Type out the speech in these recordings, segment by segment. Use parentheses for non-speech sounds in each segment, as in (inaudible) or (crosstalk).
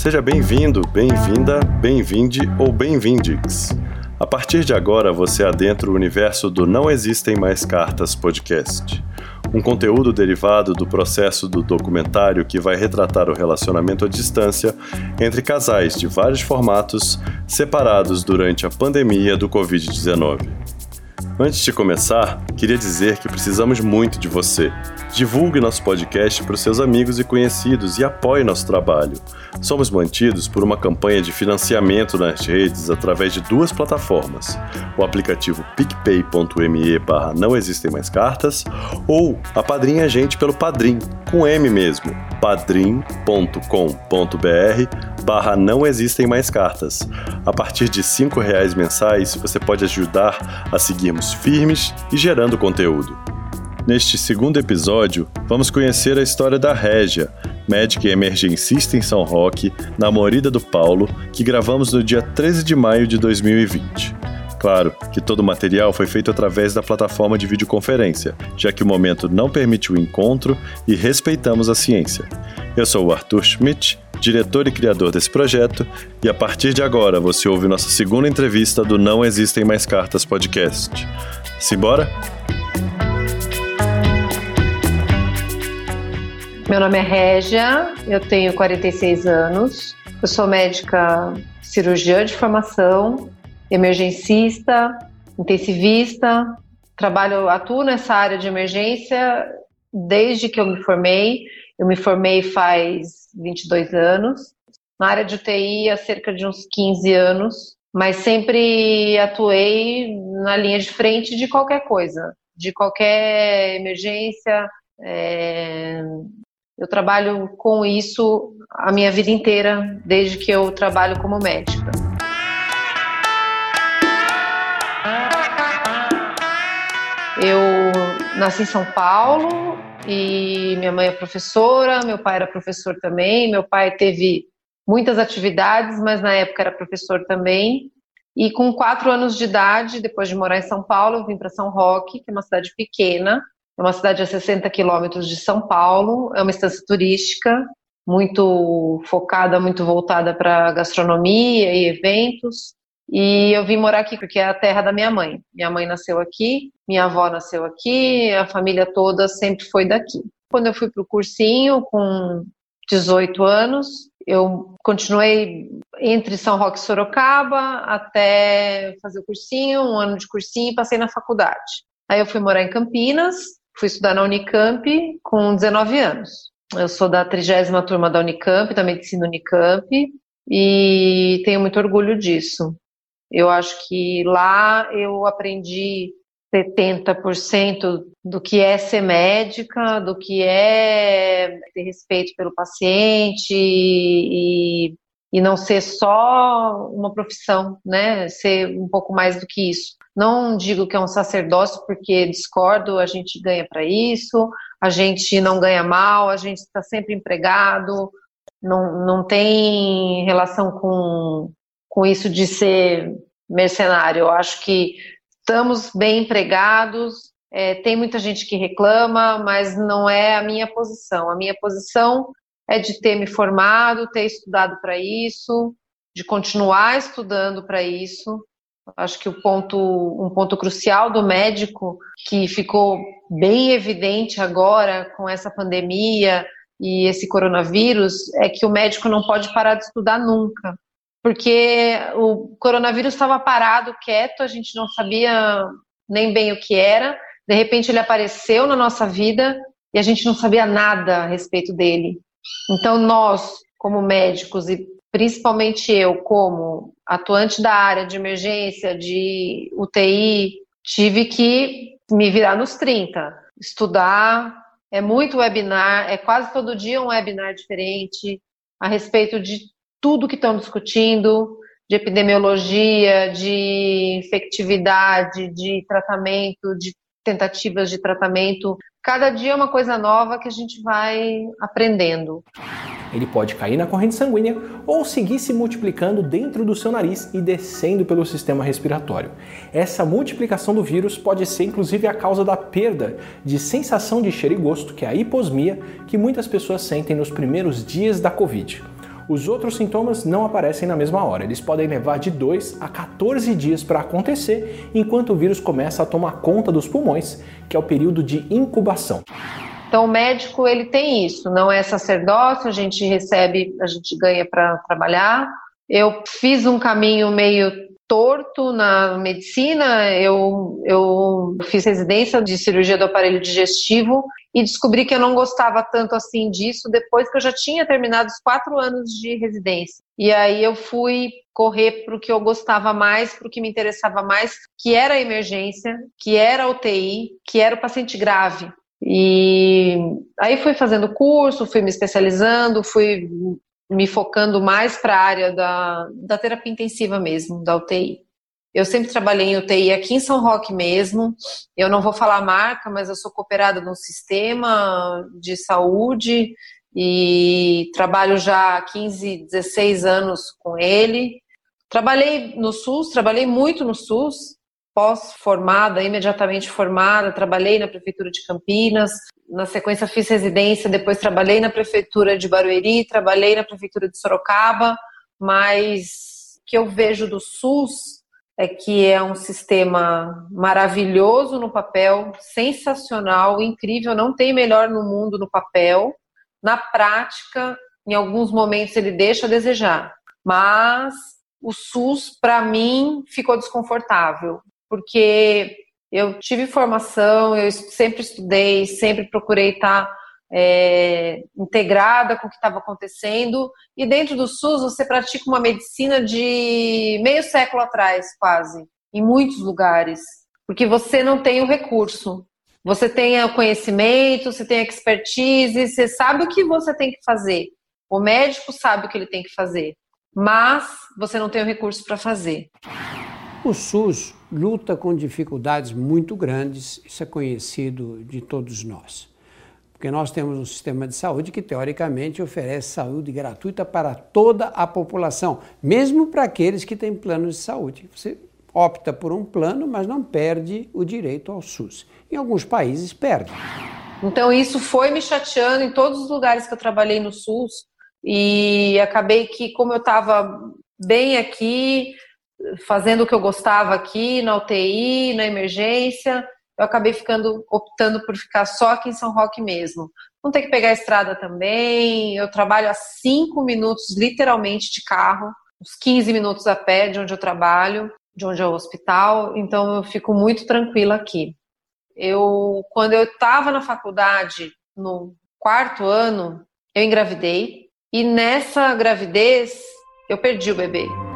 Seja bem-vindo, bem-vinda, bem-vinde ou bem-vindix. A partir de agora você adentra o universo do Não Existem Mais Cartas podcast. Um conteúdo derivado do processo do documentário que vai retratar o relacionamento à distância entre casais de vários formatos separados durante a pandemia do Covid-19. Antes de começar, queria dizer que precisamos muito de você. Divulgue nosso podcast para os seus amigos e conhecidos e apoie nosso trabalho. Somos mantidos por uma campanha de financiamento nas redes através de duas plataformas: o aplicativo picpay.me barra não existem mais cartas ou a Padrinha Gente pelo Padrim, com M mesmo, padrim.com.br barra não existem mais cartas. A partir de R$ reais mensais, você pode ajudar a seguirmos firmes e gerando conteúdo. Neste segundo episódio, vamos conhecer a história da Régia, médica e emergencista em São Roque, na Morida do Paulo, que gravamos no dia 13 de maio de 2020. Claro que todo o material foi feito através da plataforma de videoconferência, já que o momento não permite o encontro e respeitamos a ciência. Eu sou o Arthur Schmidt, diretor e criador desse projeto, e a partir de agora você ouve nossa segunda entrevista do Não Existem Mais Cartas podcast. Simbora? Meu nome é Régia, eu tenho 46 anos, eu sou médica cirurgiã de formação, emergencista, intensivista, trabalho, atuo nessa área de emergência desde que eu me formei. Eu me formei faz 22 anos. Na área de UTI há cerca de uns 15 anos, mas sempre atuei na linha de frente de qualquer coisa, de qualquer emergência, é, eu trabalho com isso a minha vida inteira, desde que eu trabalho como médica. Eu nasci em São Paulo e minha mãe é professora, meu pai era professor também. Meu pai teve muitas atividades, mas na época era professor também. E com quatro anos de idade, depois de morar em São Paulo, eu vim para São Roque, que é uma cidade pequena, é uma cidade a 60 quilômetros de São Paulo, é uma estância turística, muito focada, muito voltada para gastronomia e eventos. E eu vim morar aqui porque é a terra da minha mãe. Minha mãe nasceu aqui, minha avó nasceu aqui, a família toda sempre foi daqui. Quando eu fui para o cursinho, com 18 anos, eu continuei entre São Roque e Sorocaba até fazer o cursinho, um ano de cursinho e passei na faculdade. Aí eu fui morar em Campinas, Fui estudar na Unicamp com 19 anos. Eu sou da trigésima turma da Unicamp, da medicina Unicamp, e tenho muito orgulho disso. Eu acho que lá eu aprendi 70% do que é ser médica, do que é ter respeito pelo paciente e, e não ser só uma profissão, né? Ser um pouco mais do que isso. Não digo que é um sacerdócio, porque discordo, a gente ganha para isso, a gente não ganha mal, a gente está sempre empregado, não, não tem relação com, com isso de ser mercenário. Eu acho que estamos bem empregados, é, tem muita gente que reclama, mas não é a minha posição. A minha posição é de ter me formado, ter estudado para isso, de continuar estudando para isso, Acho que o ponto, um ponto crucial do médico que ficou bem evidente agora com essa pandemia e esse coronavírus é que o médico não pode parar de estudar nunca, porque o coronavírus estava parado, quieto, a gente não sabia nem bem o que era. De repente ele apareceu na nossa vida e a gente não sabia nada a respeito dele. Então nós, como médicos e principalmente eu, como atuante da área de emergência, de UTI, tive que me virar nos 30, estudar. É muito webinar, é quase todo dia um webinar diferente a respeito de tudo que estão discutindo, de epidemiologia, de infectividade, de tratamento, de tentativas de tratamento. Cada dia é uma coisa nova que a gente vai aprendendo. Ele pode cair na corrente sanguínea ou seguir se multiplicando dentro do seu nariz e descendo pelo sistema respiratório. Essa multiplicação do vírus pode ser inclusive a causa da perda de sensação de cheiro e gosto, que é a hiposmia, que muitas pessoas sentem nos primeiros dias da Covid. Os outros sintomas não aparecem na mesma hora, eles podem levar de 2 a 14 dias para acontecer, enquanto o vírus começa a tomar conta dos pulmões, que é o período de incubação. Então, o médico ele tem isso, não é sacerdócio, a gente recebe, a gente ganha para trabalhar. Eu fiz um caminho meio torto na medicina, eu, eu fiz residência de cirurgia do aparelho digestivo e descobri que eu não gostava tanto assim disso depois que eu já tinha terminado os quatro anos de residência. E aí eu fui correr para o que eu gostava mais, para o que me interessava mais, que era a emergência, que era a UTI, que era o paciente grave. E aí fui fazendo curso, fui me especializando, fui me focando mais para a área da, da terapia intensiva mesmo, da UTI. Eu sempre trabalhei em UTI aqui em São Roque mesmo. Eu não vou falar marca, mas eu sou cooperada num sistema de saúde e trabalho já há 15, 16 anos com ele. Trabalhei no SUS, trabalhei muito no SUS, pós-formada, imediatamente formada, trabalhei na prefeitura de Campinas, na sequência fiz residência, depois trabalhei na prefeitura de Barueri, trabalhei na prefeitura de Sorocaba, mas o que eu vejo do SUS é que é um sistema maravilhoso no papel, sensacional, incrível, não tem melhor no mundo no papel. Na prática, em alguns momentos ele deixa a desejar, mas o SUS para mim ficou desconfortável, porque eu tive formação, eu sempre estudei, sempre procurei estar é, integrada com o que estava acontecendo. E dentro do SUS você pratica uma medicina de meio século atrás, quase, em muitos lugares, porque você não tem o recurso. Você tem o conhecimento, você tem a expertise, você sabe o que você tem que fazer. O médico sabe o que ele tem que fazer, mas você não tem o recurso para fazer. O SUS luta com dificuldades muito grandes, isso é conhecido de todos nós. Porque nós temos um sistema de saúde que, teoricamente, oferece saúde gratuita para toda a população, mesmo para aqueles que têm planos de saúde. Você opta por um plano, mas não perde o direito ao SUS. Em alguns países, perde. Então, isso foi me chateando em todos os lugares que eu trabalhei no SUS. E acabei que, como eu estava bem aqui, fazendo o que eu gostava aqui, na UTI, na emergência, eu acabei ficando, optando por ficar só aqui em São Roque mesmo. Não ter que pegar a estrada também, eu trabalho a cinco minutos, literalmente, de carro, uns 15 minutos a pé de onde eu trabalho, de onde é o hospital, então eu fico muito tranquila aqui. Eu, quando eu estava na faculdade, no quarto ano, eu engravidei, e nessa gravidez eu perdi o bebê.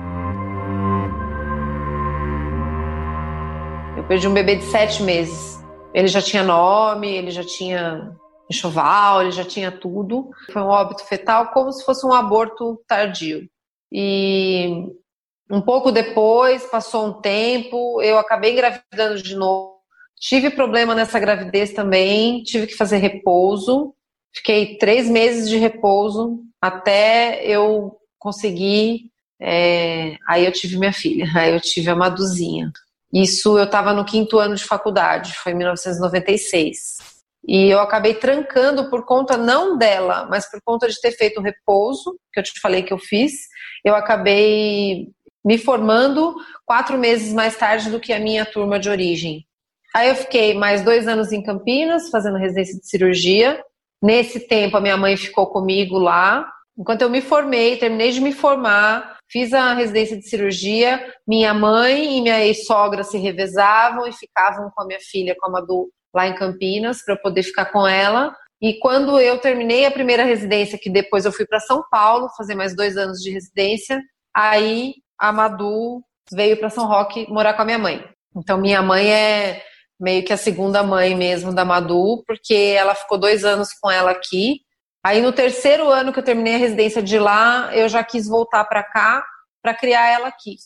Eu perdi um bebê de sete meses. Ele já tinha nome, ele já tinha enxoval, ele já tinha tudo. Foi um óbito fetal como se fosse um aborto tardio. E um pouco depois, passou um tempo, eu acabei engravidando de novo. Tive problema nessa gravidez também, tive que fazer repouso. Fiquei três meses de repouso até eu conseguir. É... Aí eu tive minha filha, aí eu tive a Maduzinha. Isso eu estava no quinto ano de faculdade, foi em 1996. E eu acabei trancando por conta não dela, mas por conta de ter feito o repouso, que eu te falei que eu fiz. Eu acabei me formando quatro meses mais tarde do que a minha turma de origem. Aí eu fiquei mais dois anos em Campinas, fazendo residência de cirurgia. Nesse tempo, a minha mãe ficou comigo lá. Enquanto eu me formei, terminei de me formar, Fiz a residência de cirurgia, minha mãe e minha ex-sogra se revezavam e ficavam com a minha filha, com a Madu, lá em Campinas, para eu poder ficar com ela. E quando eu terminei a primeira residência, que depois eu fui para São Paulo fazer mais dois anos de residência, aí a Madu veio para São Roque morar com a minha mãe. Então minha mãe é meio que a segunda mãe mesmo da Madu, porque ela ficou dois anos com ela aqui Aí no terceiro ano que eu terminei a residência de lá, eu já quis voltar para cá para criar ela aqui.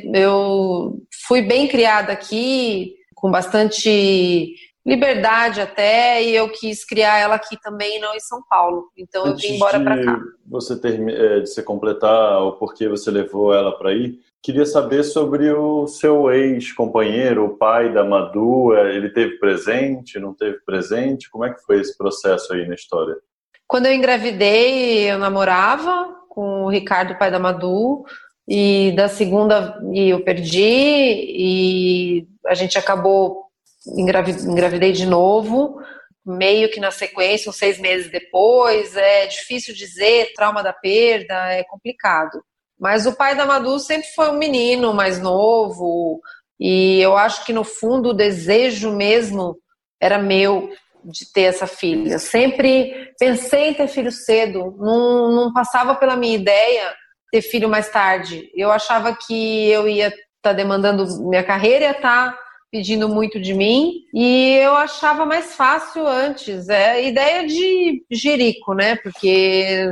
Eu fui bem criada aqui, com bastante liberdade até, e eu quis criar ela aqui também, não em São Paulo. Então Antes eu vim embora para cá. Você ter, é, de você completar o porquê você levou ela para aí, queria saber sobre o seu ex-companheiro, o pai da Madu. É, ele teve presente, não teve presente? Como é que foi esse processo aí na história? Quando eu engravidei, eu namorava com o Ricardo, pai da Madu, e da segunda e eu perdi, e a gente acabou engravidei de novo, meio que na sequência, uns seis meses depois. É difícil dizer, trauma da perda, é complicado. Mas o pai da Madu sempre foi um menino mais novo, e eu acho que no fundo o desejo mesmo era meu de ter essa filha. Sempre pensei em ter filho cedo, não, não passava pela minha ideia ter filho mais tarde. Eu achava que eu ia estar tá demandando minha carreira, ia estar tá pedindo muito de mim, e eu achava mais fácil antes. É ideia de jerico, né? Porque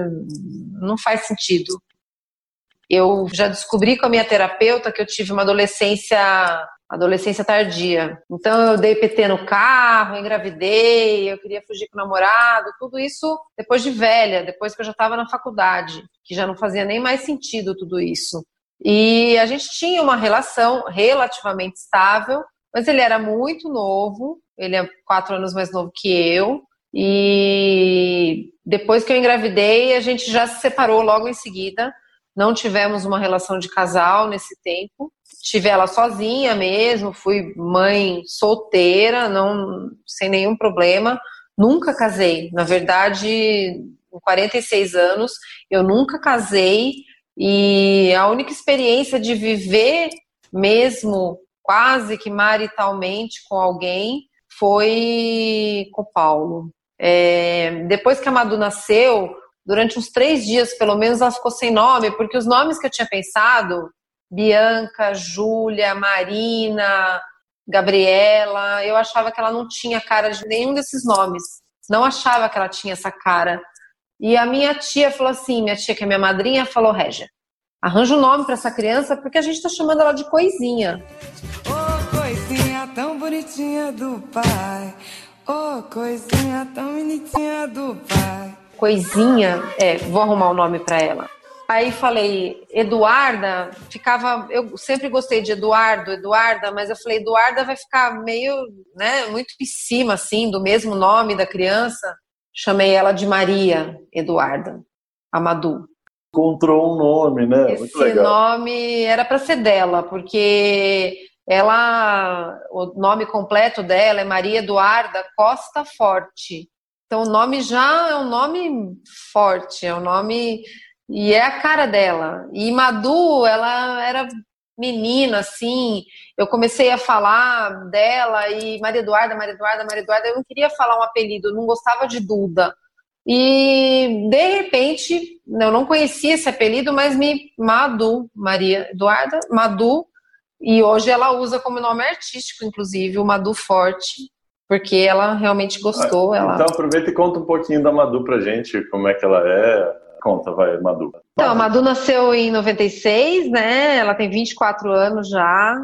não faz sentido. Eu já descobri com a minha terapeuta que eu tive uma adolescência adolescência tardia. Então eu dei PT no carro, engravidei, eu queria fugir com o namorado, tudo isso depois de velha, depois que eu já estava na faculdade, que já não fazia nem mais sentido tudo isso. E a gente tinha uma relação relativamente estável, mas ele era muito novo, ele é quatro anos mais novo que eu. E depois que eu engravidei, a gente já se separou logo em seguida. Não tivemos uma relação de casal nesse tempo. Tive ela sozinha mesmo, fui mãe solteira, não sem nenhum problema. Nunca casei. Na verdade, com 46 anos, eu nunca casei e a única experiência de viver mesmo quase que maritalmente com alguém foi com o Paulo. É, depois que a Madu nasceu, durante uns três dias, pelo menos, ela ficou sem nome, porque os nomes que eu tinha pensado, Bianca, Júlia, Marina, Gabriela, eu achava que ela não tinha cara de nenhum desses nomes. Não achava que ela tinha essa cara. E a minha tia falou assim, minha tia que é minha madrinha, falou, Régia, arranja um nome para essa criança, porque a gente está chamando ela de coisinha. Oh, coisinha tão bonitinha do pai. Oh, coisinha tão bonitinha do pai. Coisinha, é, vou arrumar o um nome para ela. Aí falei, Eduarda, ficava. Eu sempre gostei de Eduardo, Eduarda, mas eu falei, Eduarda vai ficar meio, né, muito em cima, assim, do mesmo nome da criança. Chamei ela de Maria Eduarda Amadu encontrou um nome, né? Esse nome era para ser dela, porque ela, o nome completo dela é Maria Eduarda Costa Forte. Então o nome já é um nome forte, é um nome e é a cara dela. E Madu, ela era menina, assim. Eu comecei a falar dela e Maria Eduarda, Maria Eduarda, Maria Eduarda. Eu não queria falar um apelido, eu não gostava de Duda. E de repente, eu não conhecia esse apelido, mas me Madu, Maria Eduarda, Madu, e hoje ela usa como nome artístico, inclusive, o Madu Forte, porque ela realmente gostou. Ah, ela... Então aproveita e conta um pouquinho da Madu pra gente, como é que ela é. Conta, vai, Madu. Então, a Madu nasceu em 96, né? Ela tem 24 anos já.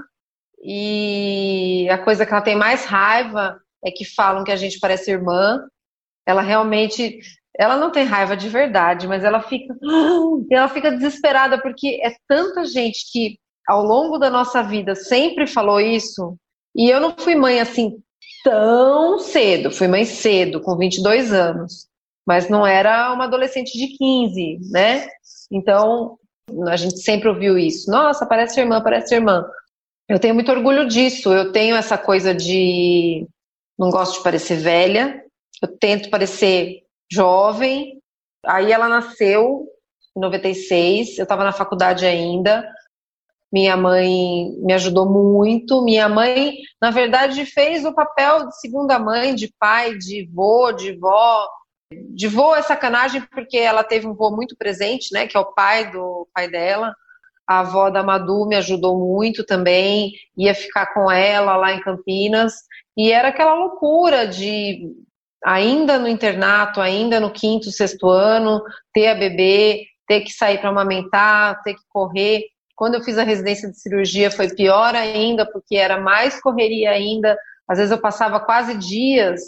E a coisa que ela tem mais raiva é que falam que a gente parece irmã. Ela realmente, ela não tem raiva de verdade, mas ela fica, (gasps) ela fica desesperada porque é tanta gente que ao longo da nossa vida sempre falou isso. E eu não fui mãe assim tão cedo, fui mãe cedo, com 22 anos, mas não era uma adolescente de 15, né? Então, a gente sempre ouviu isso. Nossa, parece irmã, parece irmã. Eu tenho muito orgulho disso. Eu tenho essa coisa de não gosto de parecer velha, eu tento parecer jovem. Aí ela nasceu em 96, eu estava na faculdade ainda. Minha mãe me ajudou muito. Minha mãe, na verdade, fez o papel de segunda mãe, de pai, de vô, de vó. De vô é sacanagem porque ela teve um vô muito presente, né, que é o pai do pai dela. A avó da Madu me ajudou muito também, ia ficar com ela lá em Campinas. E era aquela loucura de ainda no internato, ainda no quinto, sexto ano, ter a bebê, ter que sair para amamentar, ter que correr. Quando eu fiz a residência de cirurgia foi pior ainda, porque era mais correria ainda. Às vezes eu passava quase dias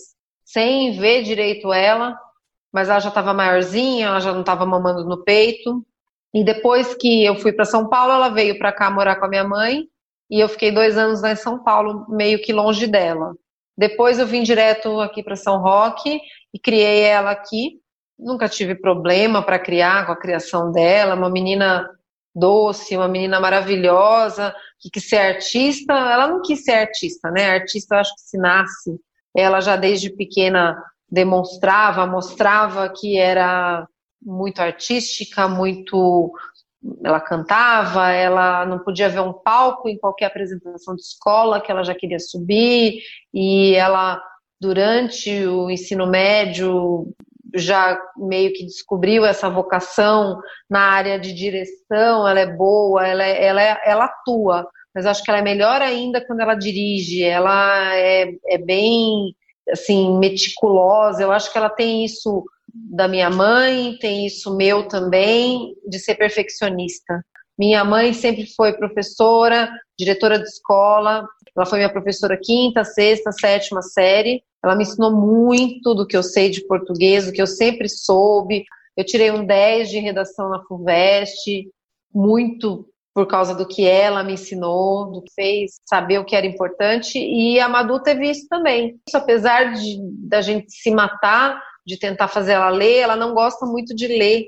sem ver direito ela, mas ela já estava maiorzinha, ela já não estava mamando no peito. E depois que eu fui para São Paulo, ela veio para cá morar com a minha mãe, e eu fiquei dois anos lá em São Paulo, meio que longe dela. Depois eu vim direto aqui para São Roque e criei ela aqui. nunca tive problema para criar com a criação dela, uma menina doce, uma menina maravilhosa, que quis ser artista, ela não quis ser artista, né? Artista eu acho que se nasce. Ela já desde pequena demonstrava, mostrava que era muito artística, muito ela cantava, ela não podia ver um palco em qualquer apresentação de escola que ela já queria subir, e ela durante o ensino médio já meio que descobriu essa vocação na área de direção, ela é boa, ela, é, ela, é, ela atua, mas acho que ela é melhor ainda quando ela dirige, ela é, é bem assim meticulosa, eu acho que ela tem isso da minha mãe, tem isso meu também, de ser perfeccionista. Minha mãe sempre foi professora, diretora de escola, ela foi minha professora quinta, sexta, sétima série. Ela me ensinou muito do que eu sei de português, do que eu sempre soube. Eu tirei um 10 de redação na FUVEST, muito por causa do que ela me ensinou, do que fez saber o que era importante. E a Madu teve isso também. Isso, apesar de da gente se matar, de tentar fazer ela ler, ela não gosta muito de ler.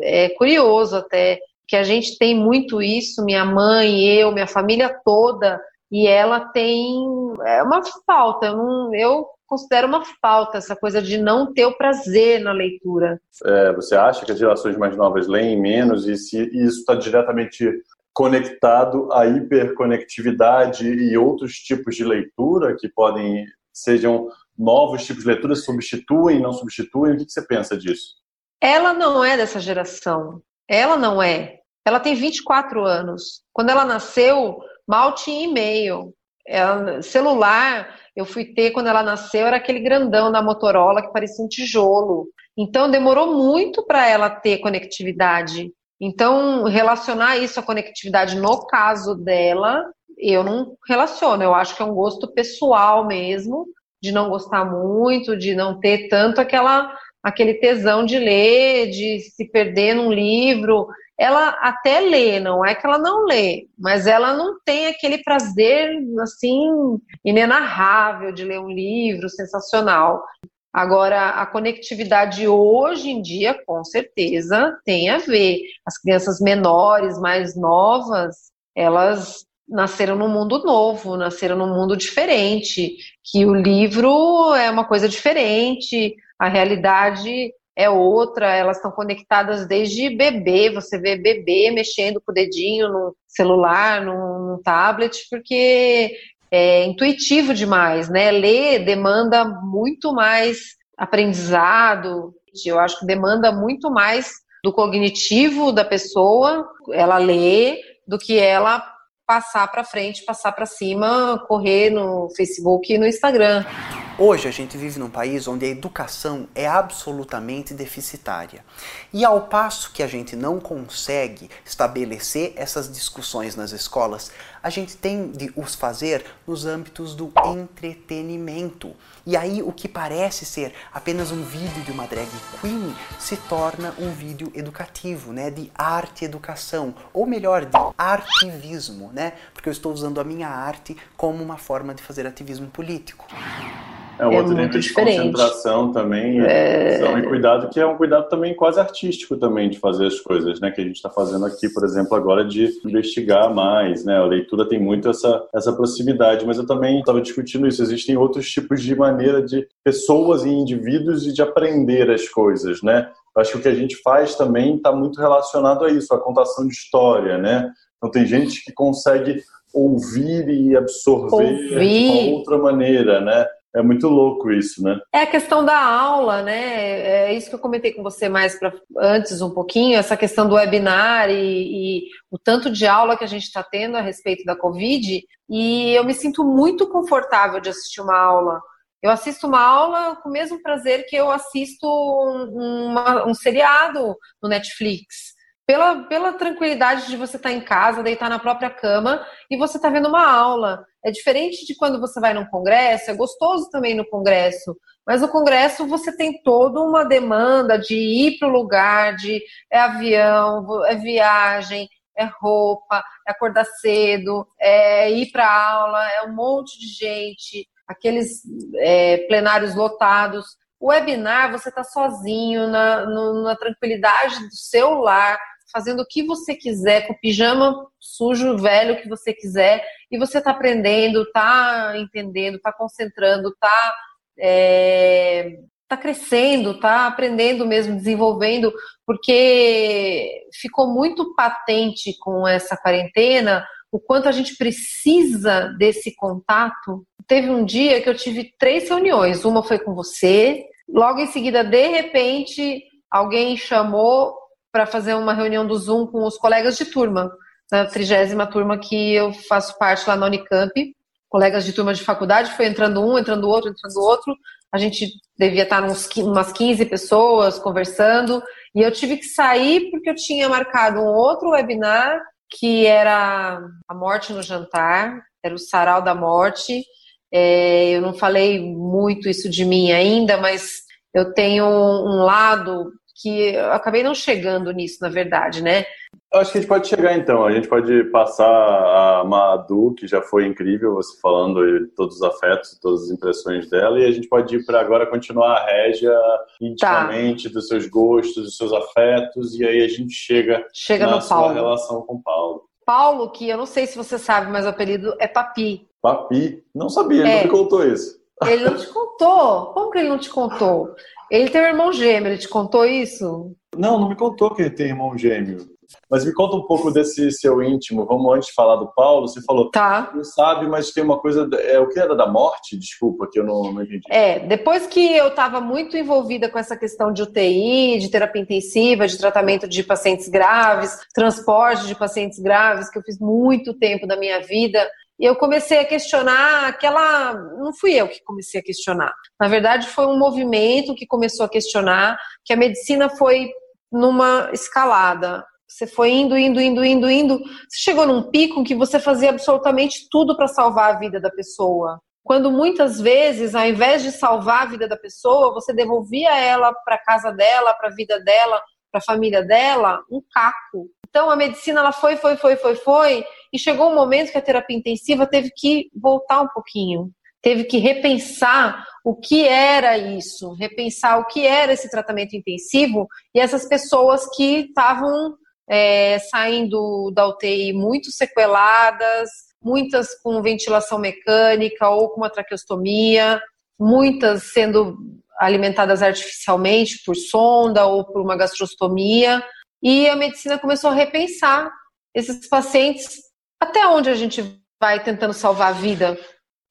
É curioso até que a gente tem muito isso, minha mãe, eu, minha família toda, e ela tem é uma falta. Eu, não, eu considero uma falta essa coisa de não ter o prazer na leitura. É, você acha que as gerações mais novas leem menos e se isso está diretamente conectado à hiperconectividade e outros tipos de leitura que podem sejam novos tipos de leitura substituem, não substituem? O que você pensa disso? Ela não é dessa geração. Ela não é. Ela tem 24 anos. Quando ela nasceu, mal tinha e-mail. Ela, celular, eu fui ter quando ela nasceu, era aquele grandão da Motorola que parecia um tijolo. Então demorou muito para ela ter conectividade. Então, relacionar isso à conectividade no caso dela, eu não relaciono. Eu acho que é um gosto pessoal mesmo, de não gostar muito, de não ter tanto aquela aquele tesão de ler, de se perder num livro. Ela até lê, não é que ela não lê, mas ela não tem aquele prazer assim inenarrável de ler um livro sensacional. Agora, a conectividade hoje em dia, com certeza, tem a ver. As crianças menores, mais novas, elas nasceram num mundo novo, nasceram num mundo diferente, que o livro é uma coisa diferente, a realidade é outra, elas estão conectadas desde bebê, você vê bebê mexendo com o dedinho no celular, no, tablet, porque é intuitivo demais, né? Ler demanda muito mais aprendizado, eu acho que demanda muito mais do cognitivo da pessoa, ela lê, do que ela passar para frente, passar para cima, correr no Facebook e no Instagram. Hoje a gente vive num país onde a educação é absolutamente deficitária. E ao passo que a gente não consegue estabelecer essas discussões nas escolas, a gente tem de os fazer nos âmbitos do entretenimento. E aí o que parece ser apenas um vídeo de uma drag queen se torna um vídeo educativo, né, de arte educação, ou melhor, de artivismo, né? Porque eu estou usando a minha arte como uma forma de fazer ativismo político. É, um é outro nível de concentração também, é... e cuidado, que é um cuidado também quase artístico também de fazer as coisas, né? Que a gente está fazendo aqui, por exemplo, agora de investigar mais, né? A leitura tem muito essa, essa proximidade, mas eu também estava discutindo isso. Existem outros tipos de maneira de pessoas e indivíduos e de aprender as coisas, né? Eu acho que o que a gente faz também está muito relacionado a isso, a contação de história, né? Então tem gente que consegue ouvir e absorver ouvir. de uma outra maneira, né? É muito louco isso, né? É a questão da aula, né? É isso que eu comentei com você mais pra, antes um pouquinho, essa questão do webinar e, e o tanto de aula que a gente está tendo a respeito da Covid. E eu me sinto muito confortável de assistir uma aula. Eu assisto uma aula com o mesmo prazer que eu assisto um, uma, um seriado no Netflix pela, pela tranquilidade de você estar tá em casa, deitar na própria cama e você estar tá vendo uma aula. É diferente de quando você vai num congresso, é gostoso também no congresso, mas no congresso você tem toda uma demanda de ir para o lugar, de é avião, é viagem, é roupa, é acordar cedo, é ir para aula, é um monte de gente, aqueles é, plenários lotados. O webinar, você está sozinho, na, no, na tranquilidade do seu lar, fazendo o que você quiser, com o pijama sujo, velho que você quiser, e você está aprendendo, está entendendo, está concentrando, está é, tá crescendo, está aprendendo mesmo, desenvolvendo, porque ficou muito patente com essa quarentena o quanto a gente precisa desse contato. Teve um dia que eu tive três reuniões, uma foi com você, logo em seguida, de repente, alguém chamou para fazer uma reunião do Zoom com os colegas de turma, na trigésima turma que eu faço parte lá na Unicamp. Colegas de turma de faculdade, foi entrando um, entrando outro, entrando outro. A gente devia estar uns, umas 15 pessoas conversando. E eu tive que sair porque eu tinha marcado um outro webinar que era a morte no jantar, era o sarau da morte. É, eu não falei muito isso de mim ainda, mas eu tenho um lado que eu acabei não chegando nisso, na verdade, né? Eu acho que a gente pode chegar então. A gente pode passar a Madu, que já foi incrível, você falando de todos os afetos, todas as impressões dela, e a gente pode ir para agora continuar a Régia intimamente, tá. dos seus gostos, dos seus afetos, e aí a gente chega, chega na no sua Paulo. relação com Paulo. Paulo, que eu não sei se você sabe, mas o apelido é Papi. Papi? Não sabia, ele é. não me contou isso. Ele não te contou? Como que ele não te contou? Ele tem um irmão gêmeo, ele te contou isso? Não, não me contou que ele tem irmão gêmeo. Mas me conta um pouco desse seu íntimo. Vamos antes de falar do Paulo. Você falou, tá. não sabe, mas tem uma coisa. É o que era da morte? Desculpa, que eu não, não entendi. É, depois que eu estava muito envolvida com essa questão de UTI, de terapia intensiva, de tratamento de pacientes graves, transporte de pacientes graves, que eu fiz muito tempo da minha vida, e eu comecei a questionar aquela. Não fui eu que comecei a questionar. Na verdade, foi um movimento que começou a questionar que a medicina foi numa escalada. Você foi indo, indo, indo, indo, indo. Você chegou num pico que você fazia absolutamente tudo para salvar a vida da pessoa. Quando muitas vezes, ao invés de salvar a vida da pessoa, você devolvia ela para casa dela, para a vida dela, para a família dela, um caco. Então a medicina ela foi, foi, foi, foi, foi, e chegou um momento que a terapia intensiva teve que voltar um pouquinho, teve que repensar o que era isso, repensar o que era esse tratamento intensivo e essas pessoas que estavam é, saindo da UTI muito sequeladas, muitas com ventilação mecânica ou com uma traqueostomia, muitas sendo alimentadas artificialmente por sonda ou por uma gastrostomia. E a medicina começou a repensar esses pacientes até onde a gente vai tentando salvar a vida.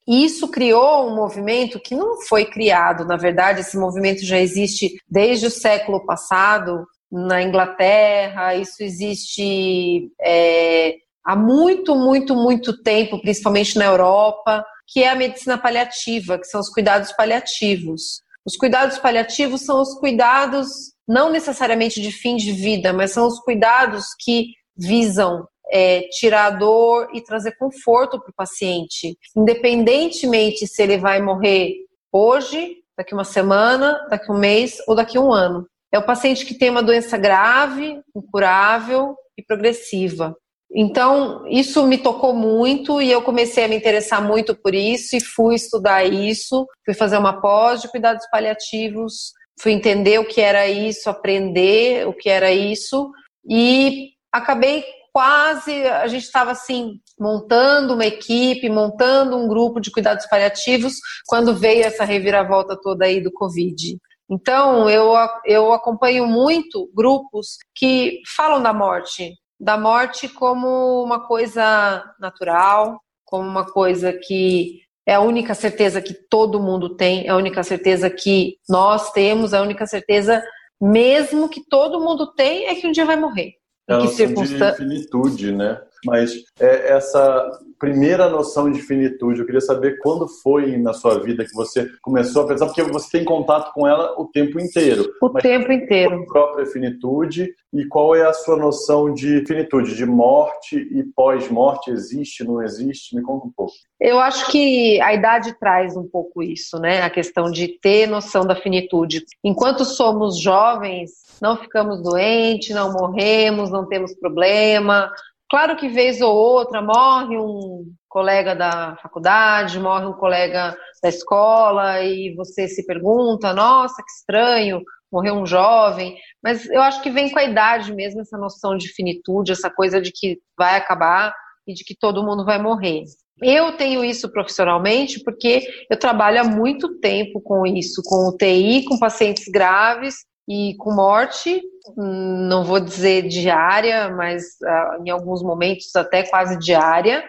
E isso criou um movimento que não foi criado, na verdade, esse movimento já existe desde o século passado, na Inglaterra, isso existe é, há muito, muito, muito tempo, principalmente na Europa, que é a medicina paliativa, que são os cuidados paliativos. Os cuidados paliativos são os cuidados, não necessariamente de fim de vida, mas são os cuidados que visam é, tirar a dor e trazer conforto para o paciente, independentemente se ele vai morrer hoje, daqui uma semana, daqui um mês ou daqui um ano. É o paciente que tem uma doença grave, incurável e progressiva. Então, isso me tocou muito e eu comecei a me interessar muito por isso e fui estudar isso, fui fazer uma pós de cuidados paliativos, fui entender o que era isso, aprender o que era isso e acabei quase, a gente estava assim, montando uma equipe, montando um grupo de cuidados paliativos, quando veio essa reviravolta toda aí do Covid. Então, eu, eu acompanho muito grupos que falam da morte, da morte como uma coisa natural, como uma coisa que é a única certeza que todo mundo tem, é a única certeza que nós temos, é a única certeza mesmo que todo mundo tem é que um dia vai morrer. É que circunstância... de finitude, né? Mas é essa primeira noção de finitude, eu queria saber quando foi na sua vida que você começou a pensar, porque você tem contato com ela o tempo inteiro. O tempo inteiro. A própria finitude e qual é a sua noção de finitude, de morte e pós-morte? Existe, não existe? Me conta um pouco. Eu acho que a idade traz um pouco isso, né? A questão de ter noção da finitude. Enquanto somos jovens, não ficamos doentes, não morremos, não temos problema, Claro que vez ou outra morre um colega da faculdade, morre um colega da escola e você se pergunta, nossa, que estranho, morreu um jovem, mas eu acho que vem com a idade mesmo essa noção de finitude, essa coisa de que vai acabar e de que todo mundo vai morrer. Eu tenho isso profissionalmente porque eu trabalho há muito tempo com isso, com UTI, com pacientes graves e com morte, não vou dizer diária, mas uh, em alguns momentos até quase diária,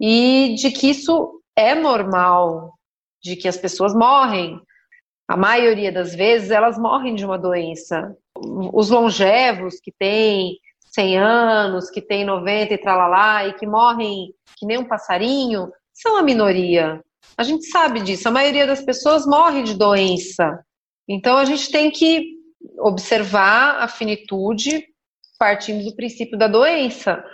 e de que isso é normal, de que as pessoas morrem. A maioria das vezes elas morrem de uma doença. Os longevos que têm 100 anos, que têm 90 e tralalá, e que morrem que nem um passarinho, são a minoria. A gente sabe disso. A maioria das pessoas morre de doença. Então a gente tem que observar a finitude partindo do princípio da doença.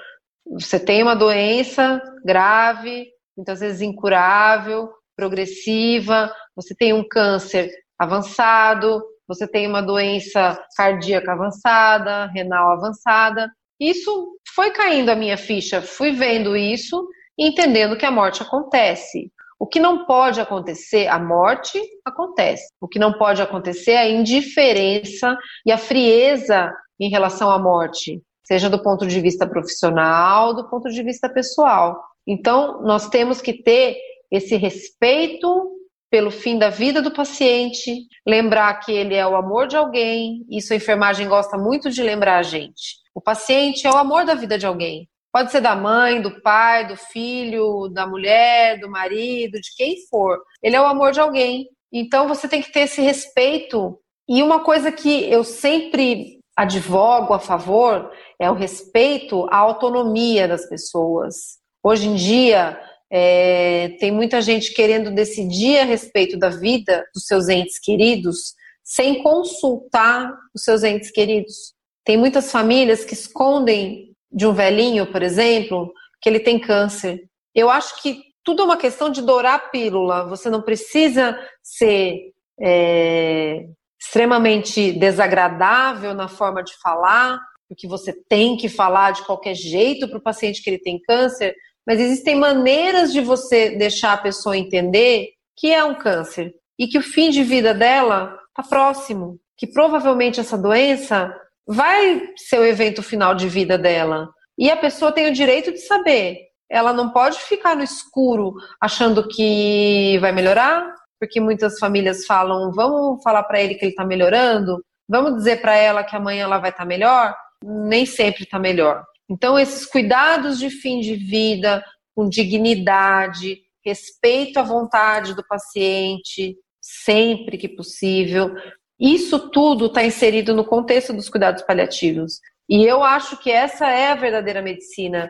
Você tem uma doença grave, muitas vezes incurável, progressiva, você tem um câncer avançado, você tem uma doença cardíaca avançada, renal avançada. Isso foi caindo a minha ficha, fui vendo isso e entendendo que a morte acontece. O que não pode acontecer, a morte acontece. O que não pode acontecer é a indiferença e a frieza em relação à morte, seja do ponto de vista profissional, do ponto de vista pessoal. Então, nós temos que ter esse respeito pelo fim da vida do paciente, lembrar que ele é o amor de alguém, isso a enfermagem gosta muito de lembrar a gente. O paciente é o amor da vida de alguém. Pode ser da mãe, do pai, do filho, da mulher, do marido, de quem for. Ele é o amor de alguém. Então você tem que ter esse respeito. E uma coisa que eu sempre advogo a favor é o respeito à autonomia das pessoas. Hoje em dia, é, tem muita gente querendo decidir a respeito da vida dos seus entes queridos sem consultar os seus entes queridos. Tem muitas famílias que escondem de um velhinho, por exemplo, que ele tem câncer. Eu acho que tudo é uma questão de dourar a pílula. Você não precisa ser é, extremamente desagradável na forma de falar, porque você tem que falar de qualquer jeito para o paciente que ele tem câncer, mas existem maneiras de você deixar a pessoa entender que é um câncer e que o fim de vida dela está próximo, que provavelmente essa doença vai ser o evento final de vida dela. E a pessoa tem o direito de saber. Ela não pode ficar no escuro achando que vai melhorar, porque muitas famílias falam: vamos falar para ele que ele está melhorando, vamos dizer para ela que amanhã ela vai estar tá melhor. Nem sempre está melhor. Então, esses cuidados de fim de vida, com dignidade, respeito à vontade do paciente, sempre que possível, isso tudo está inserido no contexto dos cuidados paliativos. E eu acho que essa é a verdadeira medicina.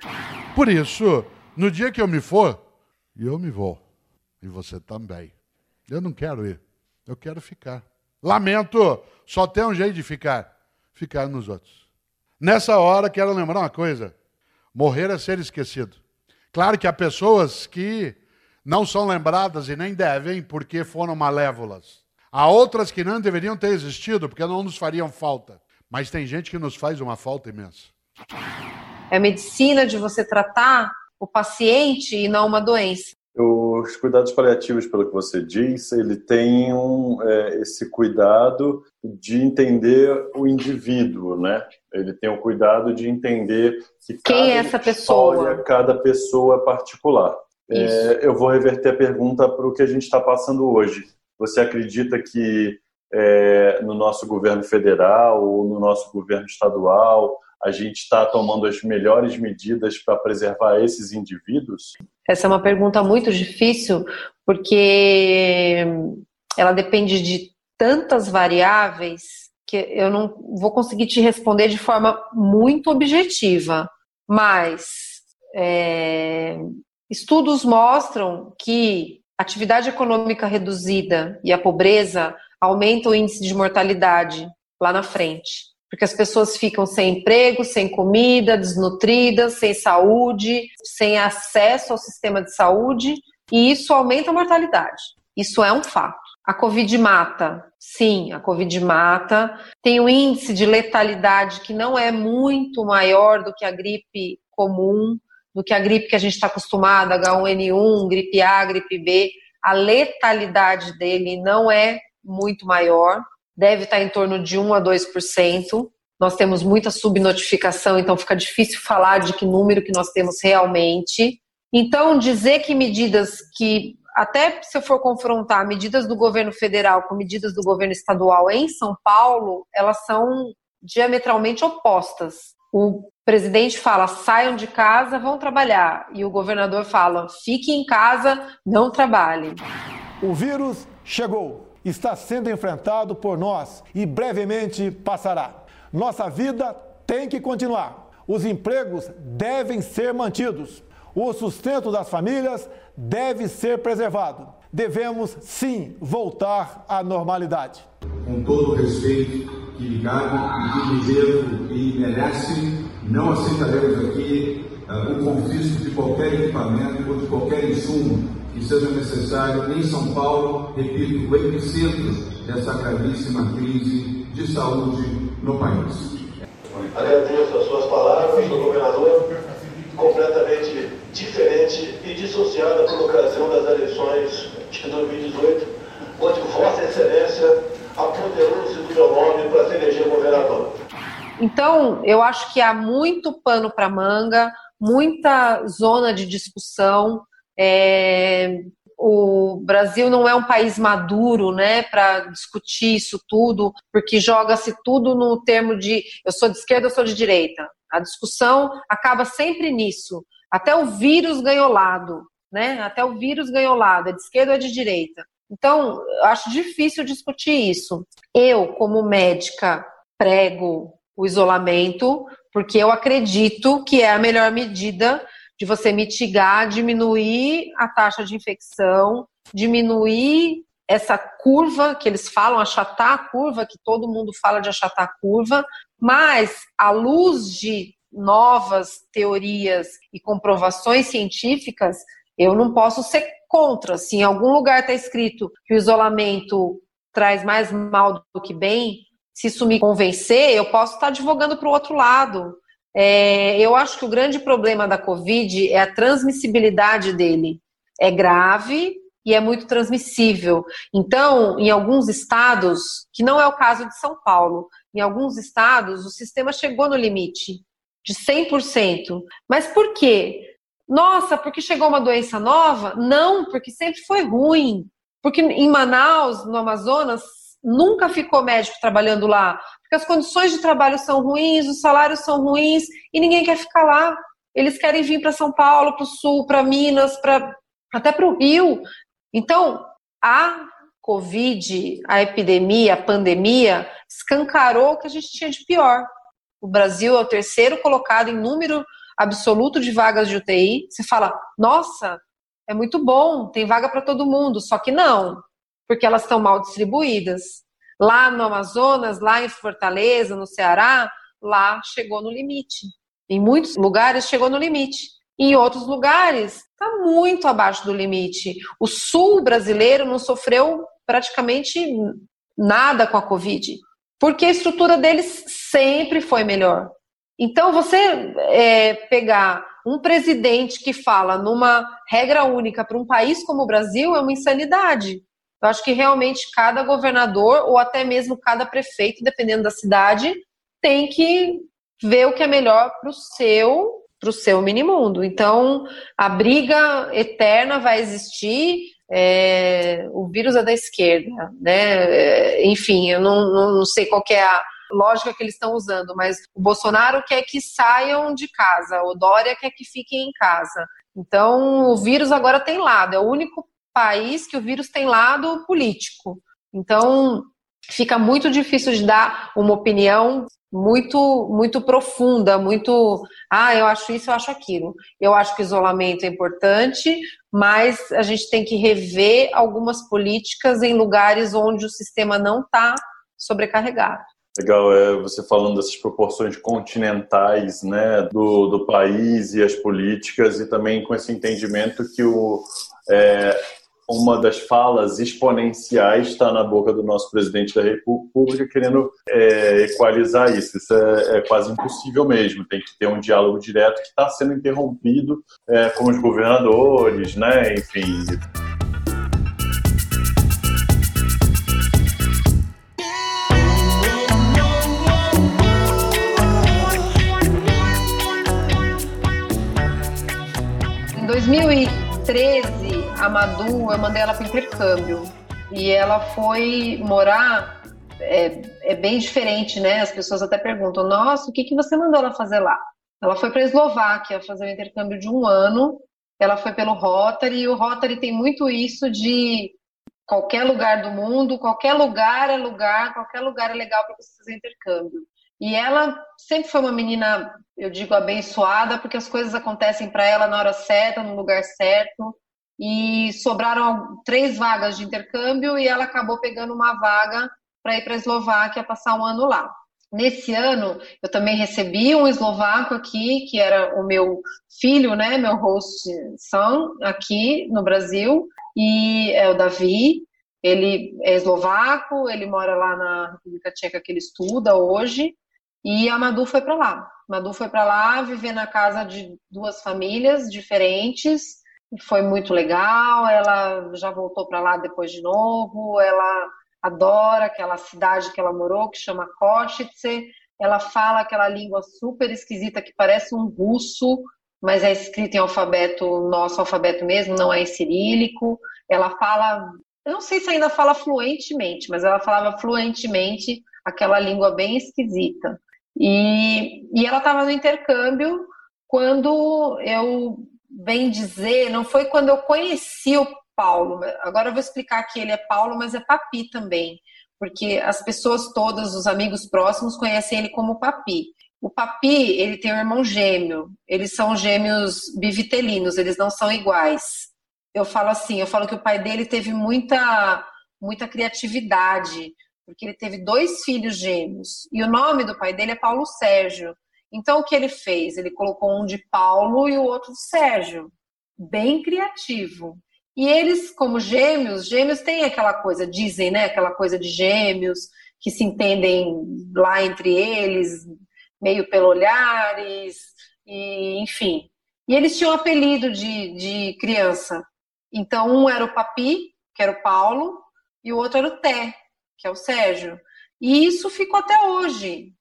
Por isso, no dia que eu me for, eu me vou. E você também. Eu não quero ir. Eu quero ficar. Lamento, só tem um jeito de ficar: ficar nos outros. Nessa hora, quero lembrar uma coisa: morrer é ser esquecido. Claro que há pessoas que não são lembradas e nem devem porque foram malévolas. Há outras que não deveriam ter existido porque não nos fariam falta. Mas tem gente que nos faz uma falta imensa. É a medicina de você tratar o paciente e não uma doença. Os cuidados paliativos, pelo que você diz, ele tem um, é, esse cuidado de entender o indivíduo, né? Ele tem o cuidado de entender que quem é essa pessoa, cada pessoa particular. É, eu vou reverter a pergunta para o que a gente está passando hoje. Você acredita que é, no nosso governo federal ou no nosso governo estadual a gente está tomando as melhores medidas para preservar esses indivíduos? Essa é uma pergunta muito difícil, porque ela depende de tantas variáveis que eu não vou conseguir te responder de forma muito objetiva. Mas é, estudos mostram que atividade econômica reduzida e a pobreza aumentam o índice de mortalidade lá na frente. Porque as pessoas ficam sem emprego, sem comida, desnutridas, sem saúde, sem acesso ao sistema de saúde, e isso aumenta a mortalidade. Isso é um fato. A Covid mata. Sim, a Covid mata. Tem um índice de letalidade que não é muito maior do que a gripe comum, do que a gripe que a gente está acostumado, H1N1, gripe A, gripe B. A letalidade dele não é muito maior, deve estar em torno de 1 a 2%. Nós temos muita subnotificação, então fica difícil falar de que número que nós temos realmente. Então, dizer que medidas que, até se eu for confrontar medidas do governo federal com medidas do governo estadual em São Paulo, elas são diametralmente opostas. O presidente fala: saiam de casa, vão trabalhar. E o governador fala: fiquem em casa, não trabalhem. O vírus chegou, está sendo enfrentado por nós e brevemente passará. Nossa vida tem que continuar. Os empregos devem ser mantidos. O sustento das famílias deve ser preservado. Devemos, sim, voltar à normalidade. Com todo o respeito que lhe cabe e que lhe devo e merece, não aceitaremos aqui uh, o confisco de qualquer equipamento ou de qualquer insumo que seja necessário em São Paulo, repito, o epicentro dessa gravíssima crise de saúde no país. Agradeço as suas palavras do governador, completamente diferente e dissociada por ocasião das eleições de 2018, onde Vossa Excelência apoderou-se do meu nome para se eleger governador. Então, eu acho que há muito pano para manga, muita zona de discussão. É, o Brasil não é um país maduro, né, para discutir isso tudo, porque joga-se tudo no termo de eu sou de esquerda, eu sou de direita. A discussão acaba sempre nisso. Até o vírus ganhou lado, né? Até o vírus ganhou lado, é de esquerda ou é de direita. Então, eu acho difícil discutir isso. Eu, como médica, prego o isolamento, porque eu acredito que é a melhor medida de você mitigar, diminuir a taxa de infecção, diminuir essa curva que eles falam, achatar a curva, que todo mundo fala de achatar a curva, mas à luz de novas teorias e comprovações científicas, eu não posso ser contra. Se em algum lugar está escrito que o isolamento traz mais mal do que bem, se isso me convencer, eu posso estar advogando para o outro lado. É, eu acho que o grande problema da Covid é a transmissibilidade dele. É grave e é muito transmissível. Então, em alguns estados, que não é o caso de São Paulo, em alguns estados o sistema chegou no limite de 100%. Mas por quê? Nossa, porque chegou uma doença nova? Não, porque sempre foi ruim. Porque em Manaus, no Amazonas, nunca ficou médico trabalhando lá, porque as condições de trabalho são ruins, os salários são ruins e ninguém quer ficar lá. Eles querem vir para São Paulo, para o Sul, para Minas, para até para o Rio. Então, a Covid, a epidemia, a pandemia, escancarou o que a gente tinha de pior. O Brasil é o terceiro colocado em número absoluto de vagas de UTI. Você fala, nossa, é muito bom, tem vaga para todo mundo. Só que não, porque elas estão mal distribuídas. Lá no Amazonas, lá em Fortaleza, no Ceará, lá chegou no limite. Em muitos lugares chegou no limite. Em outros lugares está muito abaixo do limite. O sul brasileiro não sofreu praticamente nada com a Covid, porque a estrutura deles sempre foi melhor. Então, você é, pegar um presidente que fala numa regra única para um país como o Brasil é uma insanidade. Eu acho que realmente cada governador, ou até mesmo cada prefeito, dependendo da cidade, tem que ver o que é melhor para o seu para o seu minimundo. Então, a briga eterna vai existir. É, o vírus é da esquerda, né? É, enfim, eu não, não, sei qual é a lógica que eles estão usando, mas o Bolsonaro quer que saiam de casa, o Dória quer que fiquem em casa. Então, o vírus agora tem lado, é o único país que o vírus tem lado político. Então, fica muito difícil de dar uma opinião muito muito profunda, muito, ah, eu acho isso, eu acho aquilo. Eu acho que isolamento é importante, mas a gente tem que rever algumas políticas em lugares onde o sistema não está sobrecarregado. Legal, é você falando dessas proporções continentais, né, do, do país e as políticas e também com esse entendimento que o, é, uma das falas exponenciais está na boca do nosso presidente da República querendo é, equalizar isso. Isso é, é, quase impossível mesmo. Tem que ter um diálogo direto que está sendo interrompido é, com os governadores, né? Enfim. 2013 a Madu, eu mandei ela para intercâmbio. E ela foi morar. É, é, bem diferente, né? As pessoas até perguntam: nossa, o que, que você mandou ela fazer lá? Ela foi para a Eslováquia fazer um intercâmbio de um ano. Ela foi pelo Rotary, e o Rotary tem muito isso de qualquer lugar do mundo, qualquer lugar é lugar, qualquer lugar é legal para você fazer intercâmbio. E ela sempre foi uma menina, eu digo, abençoada, porque as coisas acontecem para ela na hora certa, no lugar certo e sobraram três vagas de intercâmbio e ela acabou pegando uma vaga para ir para a Eslováquia passar um ano lá. Nesse ano, eu também recebi um eslovaco aqui, que era o meu filho, né, meu host son aqui no Brasil, e é o Davi. Ele é eslovaco, ele mora lá na República Tcheca que ele estuda hoje, e a Madu foi para lá. Madu foi para lá viver na casa de duas famílias diferentes, foi muito legal. Ela já voltou para lá depois de novo. Ela adora aquela cidade que ela morou, que chama Košice. Ela fala aquela língua super esquisita que parece um russo, mas é escrita em alfabeto, nosso alfabeto mesmo, não é em cirílico. Ela fala, eu não sei se ainda fala fluentemente, mas ela falava fluentemente aquela língua bem esquisita. E, e ela estava no intercâmbio quando eu bem dizer, não foi quando eu conheci o Paulo. Agora eu vou explicar que ele é Paulo, mas é Papi também, porque as pessoas todas, os amigos próximos, conhecem ele como Papi. O Papi, ele tem um irmão gêmeo. Eles são gêmeos bivitelinos, eles não são iguais. Eu falo assim, eu falo que o pai dele teve muita muita criatividade, porque ele teve dois filhos gêmeos. E o nome do pai dele é Paulo Sérgio. Então, o que ele fez? Ele colocou um de Paulo e o outro de Sérgio. Bem criativo. E eles, como gêmeos, gêmeos têm aquela coisa, dizem, né? Aquela coisa de gêmeos que se entendem lá entre eles, meio pelo olhares, e, enfim. E eles tinham um apelido de, de criança. Então, um era o Papi, que era o Paulo, e o outro era o Té, que é o Sérgio. E isso ficou até hoje.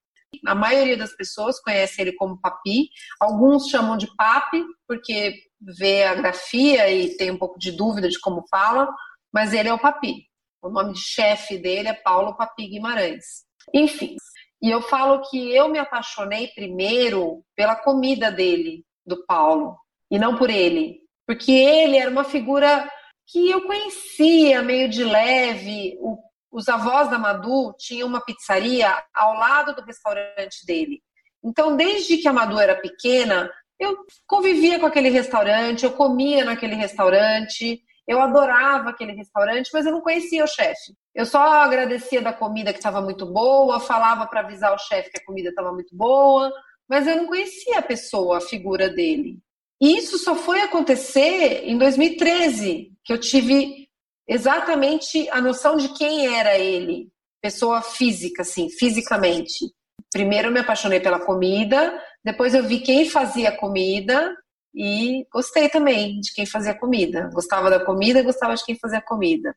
A maioria das pessoas conhece ele como Papi. Alguns chamam de Papi, porque vê a grafia e tem um pouco de dúvida de como fala, mas ele é o Papi. O nome de chefe dele é Paulo Papi Guimarães. Enfim, e eu falo que eu me apaixonei primeiro pela comida dele, do Paulo, e não por ele. Porque ele era uma figura que eu conhecia meio de leve. O os avós da Madu tinham uma pizzaria ao lado do restaurante dele. Então, desde que a Madu era pequena, eu convivia com aquele restaurante, eu comia naquele restaurante, eu adorava aquele restaurante, mas eu não conhecia o chefe. Eu só agradecia da comida que estava muito boa, falava para avisar o chefe que a comida estava muito boa, mas eu não conhecia a pessoa, a figura dele. E isso só foi acontecer em 2013, que eu tive exatamente a noção de quem era ele, pessoa física, assim, fisicamente. Primeiro eu me apaixonei pela comida, depois eu vi quem fazia comida e gostei também de quem fazia comida. Gostava da comida, gostava de quem fazia comida.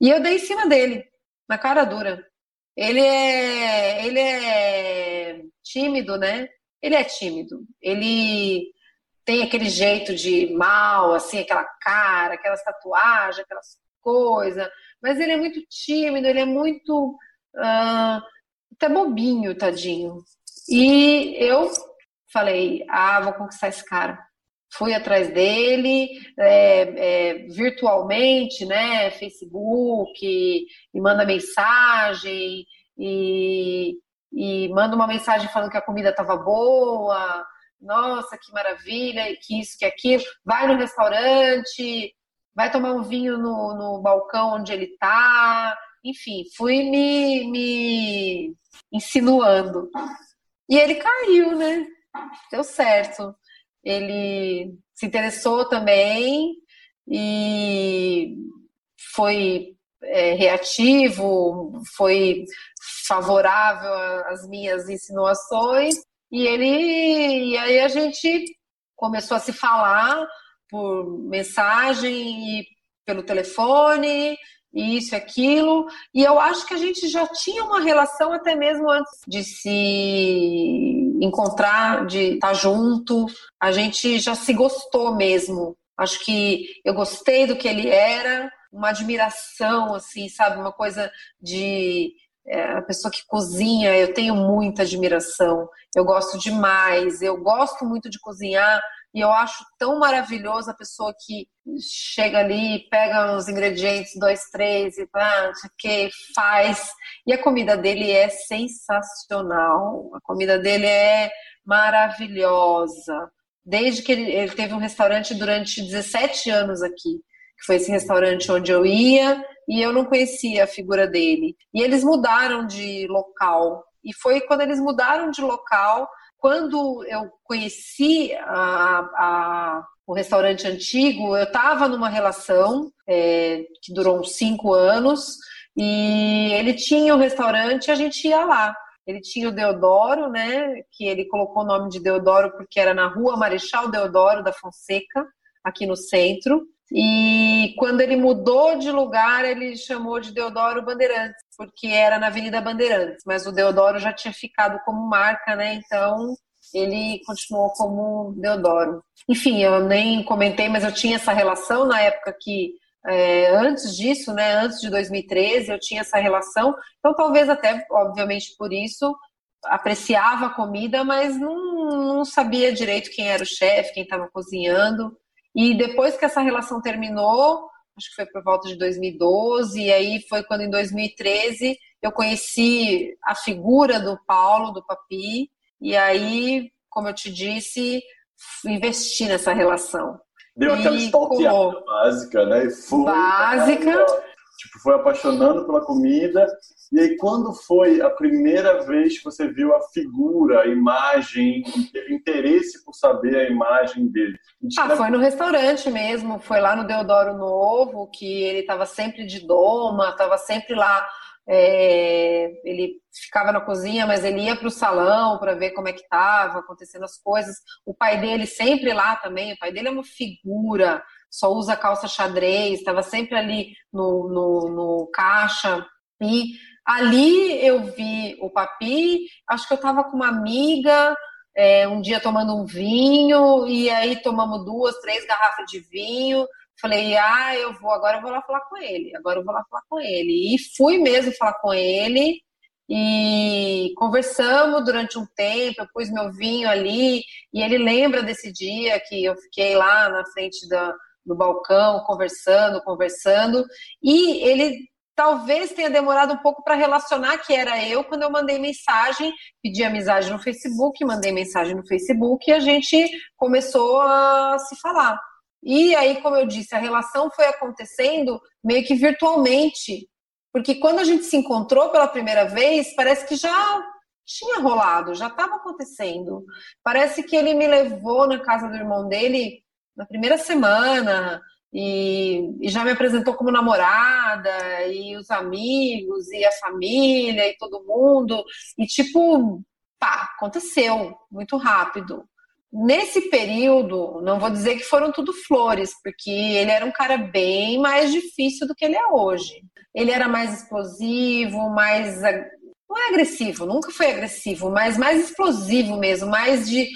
E eu dei em cima dele, na cara dura. Ele é, ele é tímido, né? Ele é tímido. Ele tem aquele jeito de mal, assim, aquela cara, aquelas tatuagens, aquelas coisa, mas ele é muito tímido, ele é muito uh, até bobinho, tadinho. E eu falei, ah, vou conquistar esse cara. Fui atrás dele é, é, virtualmente, né? Facebook, e, e manda mensagem, e, e manda uma mensagem falando que a comida estava boa, nossa, que maravilha, que isso, que aquilo. Vai no restaurante, vai tomar um vinho no, no balcão onde ele está. Enfim, fui me, me insinuando. E ele caiu, né? Deu certo. Ele se interessou também e foi é, reativo, foi favorável às minhas insinuações, e ele e aí a gente começou a se falar por mensagem e pelo telefone, isso e aquilo, e eu acho que a gente já tinha uma relação até mesmo antes de se encontrar, de estar junto, a gente já se gostou mesmo. Acho que eu gostei do que ele era, uma admiração, assim, sabe? Uma coisa de é, a pessoa que cozinha, eu tenho muita admiração. Eu gosto demais, eu gosto muito de cozinhar e eu acho tão maravilhoso a pessoa que chega ali, pega os ingredientes, dois, três, e ah, que faz. E a comida dele é sensacional. A comida dele é maravilhosa. Desde que ele, ele teve um restaurante durante 17 anos aqui, que foi esse restaurante onde eu ia, e eu não conhecia a figura dele. E eles mudaram de local. E foi quando eles mudaram de local quando eu conheci a, a, o restaurante antigo, eu estava numa relação é, que durou uns cinco anos e ele tinha o um restaurante e a gente ia lá. Ele tinha o Deodoro, né? Que ele colocou o nome de Deodoro porque era na rua Marechal Deodoro da Fonseca, aqui no centro. E quando ele mudou de lugar, ele chamou de Deodoro Bandeirantes, porque era na Avenida Bandeirantes, mas o Deodoro já tinha ficado como marca, né? Então ele continuou como Deodoro. Enfim, eu nem comentei, mas eu tinha essa relação na época que é, antes disso, né, antes de 2013, eu tinha essa relação. Então, talvez até, obviamente, por isso, apreciava a comida, mas não, não sabia direito quem era o chefe, quem estava cozinhando. E depois que essa relação terminou, acho que foi por volta de 2012, e aí foi quando em 2013 eu conheci a figura do Paulo, do Papi, e aí, como eu te disse, investi nessa relação. Deu aquela stalkeada básica, né? E foi, básica. Tipo, foi apaixonando pela comida. E aí, quando foi a primeira vez que você viu a figura, a imagem, teve interesse por saber a imagem dele? Ah, foi no restaurante mesmo, foi lá no Deodoro Novo, que ele estava sempre de doma, estava sempre lá é, ele ficava na cozinha, mas ele ia para o salão para ver como é que estava acontecendo as coisas. O pai dele sempre lá também. O pai dele é uma figura, só usa calça xadrez, estava sempre ali no, no, no caixa. E ali eu vi o papi. Acho que eu estava com uma amiga. É, um dia tomando um vinho, e aí tomamos duas, três garrafas de vinho, Falei, ah, eu vou, agora eu vou lá falar com ele, agora eu vou lá falar com ele. E fui mesmo falar com ele e conversamos durante um tempo, eu pus meu vinho ali e ele lembra desse dia que eu fiquei lá na frente da, do balcão conversando, conversando e ele talvez tenha demorado um pouco para relacionar que era eu quando eu mandei mensagem, pedi amizade no Facebook, mandei mensagem no Facebook e a gente começou a se falar. E aí, como eu disse, a relação foi acontecendo meio que virtualmente, porque quando a gente se encontrou pela primeira vez, parece que já tinha rolado, já estava acontecendo. Parece que ele me levou na casa do irmão dele na primeira semana e, e já me apresentou como namorada e os amigos e a família e todo mundo e tipo, pá, aconteceu muito rápido. Nesse período, não vou dizer que foram tudo flores, porque ele era um cara bem mais difícil do que ele é hoje. Ele era mais explosivo, mais. Não é agressivo, nunca foi agressivo, mas mais explosivo mesmo, mais de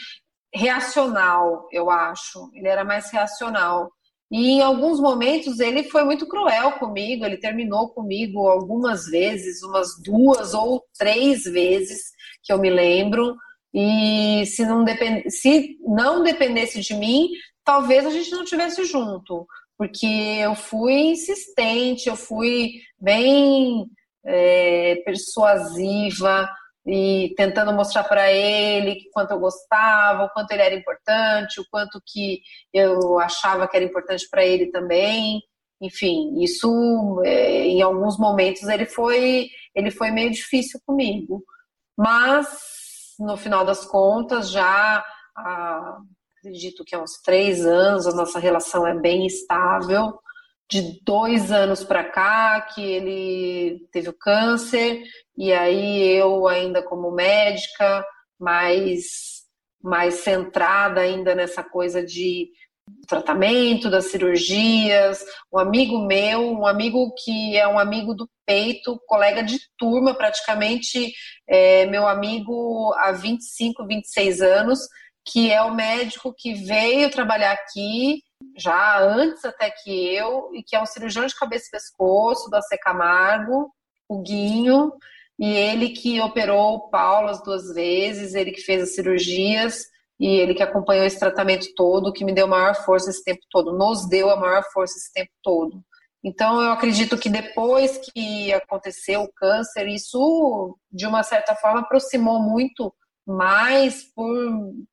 reacional, eu acho. Ele era mais reacional. E em alguns momentos ele foi muito cruel comigo, ele terminou comigo algumas vezes, umas duas ou três vezes que eu me lembro. E se não, depend... se não dependesse de mim, talvez a gente não tivesse junto, porque eu fui insistente, eu fui bem é, persuasiva e tentando mostrar para ele quanto eu gostava, o quanto ele era importante, o quanto que eu achava que era importante para ele também. Enfim, isso é, em alguns momentos ele foi ele foi meio difícil comigo, mas no final das contas, já há, acredito que há uns três anos, a nossa relação é bem estável. de dois anos para cá que ele teve o câncer e aí eu ainda como médica mais mais centrada ainda nessa coisa de tratamento, das cirurgias. Um amigo meu, um amigo que é um amigo do peito, colega de turma, praticamente é, meu amigo há 25, 26 anos, que é o médico que veio trabalhar aqui já antes até que eu, e que é um cirurgião de cabeça e pescoço da Camargo, o Guinho, e ele que operou o Paulo as duas vezes, ele que fez as cirurgias e ele que acompanhou esse tratamento todo, que me deu maior força esse tempo todo, nos deu a maior força esse tempo todo. Então, eu acredito que depois que aconteceu o câncer, isso, de uma certa forma, aproximou muito mais por,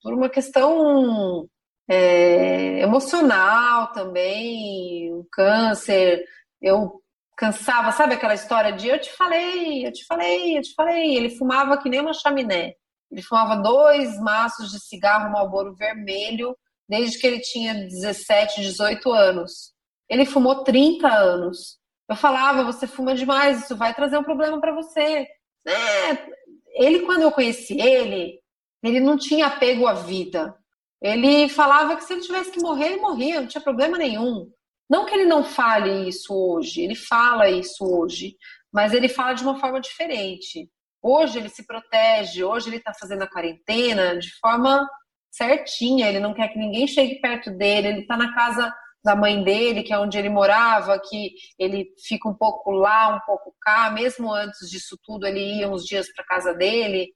por uma questão é, emocional também, o câncer. Eu cansava, sabe aquela história de eu te falei, eu te falei, eu te falei. Ele fumava que nem uma chaminé. Ele fumava dois maços de cigarro Marlboro vermelho desde que ele tinha 17, 18 anos. Ele fumou 30 anos. Eu falava, você fuma demais, isso vai trazer um problema para você. É, ele, quando eu conheci ele, ele não tinha apego à vida. Ele falava que se ele tivesse que morrer, ele morria, não tinha problema nenhum. Não que ele não fale isso hoje, ele fala isso hoje, mas ele fala de uma forma diferente. Hoje ele se protege, hoje ele está fazendo a quarentena de forma certinha, ele não quer que ninguém chegue perto dele, ele está na casa da mãe dele, que é onde ele morava, que ele fica um pouco lá, um pouco cá, mesmo antes disso tudo, ele ia uns dias para casa dele.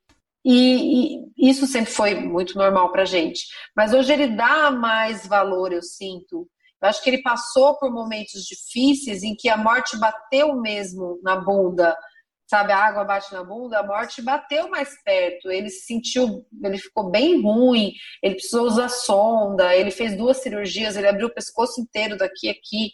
E, e, isso sempre foi muito normal para gente. Mas hoje ele dá mais valor, eu sinto. Eu acho que ele passou por momentos difíceis em que a morte bateu mesmo na bunda, sabe, a água bate na bunda, a morte bateu mais perto. Ele se sentiu, ele ficou bem ruim, ele precisou usar sonda, ele fez duas cirurgias, ele abriu o pescoço inteiro daqui a aqui.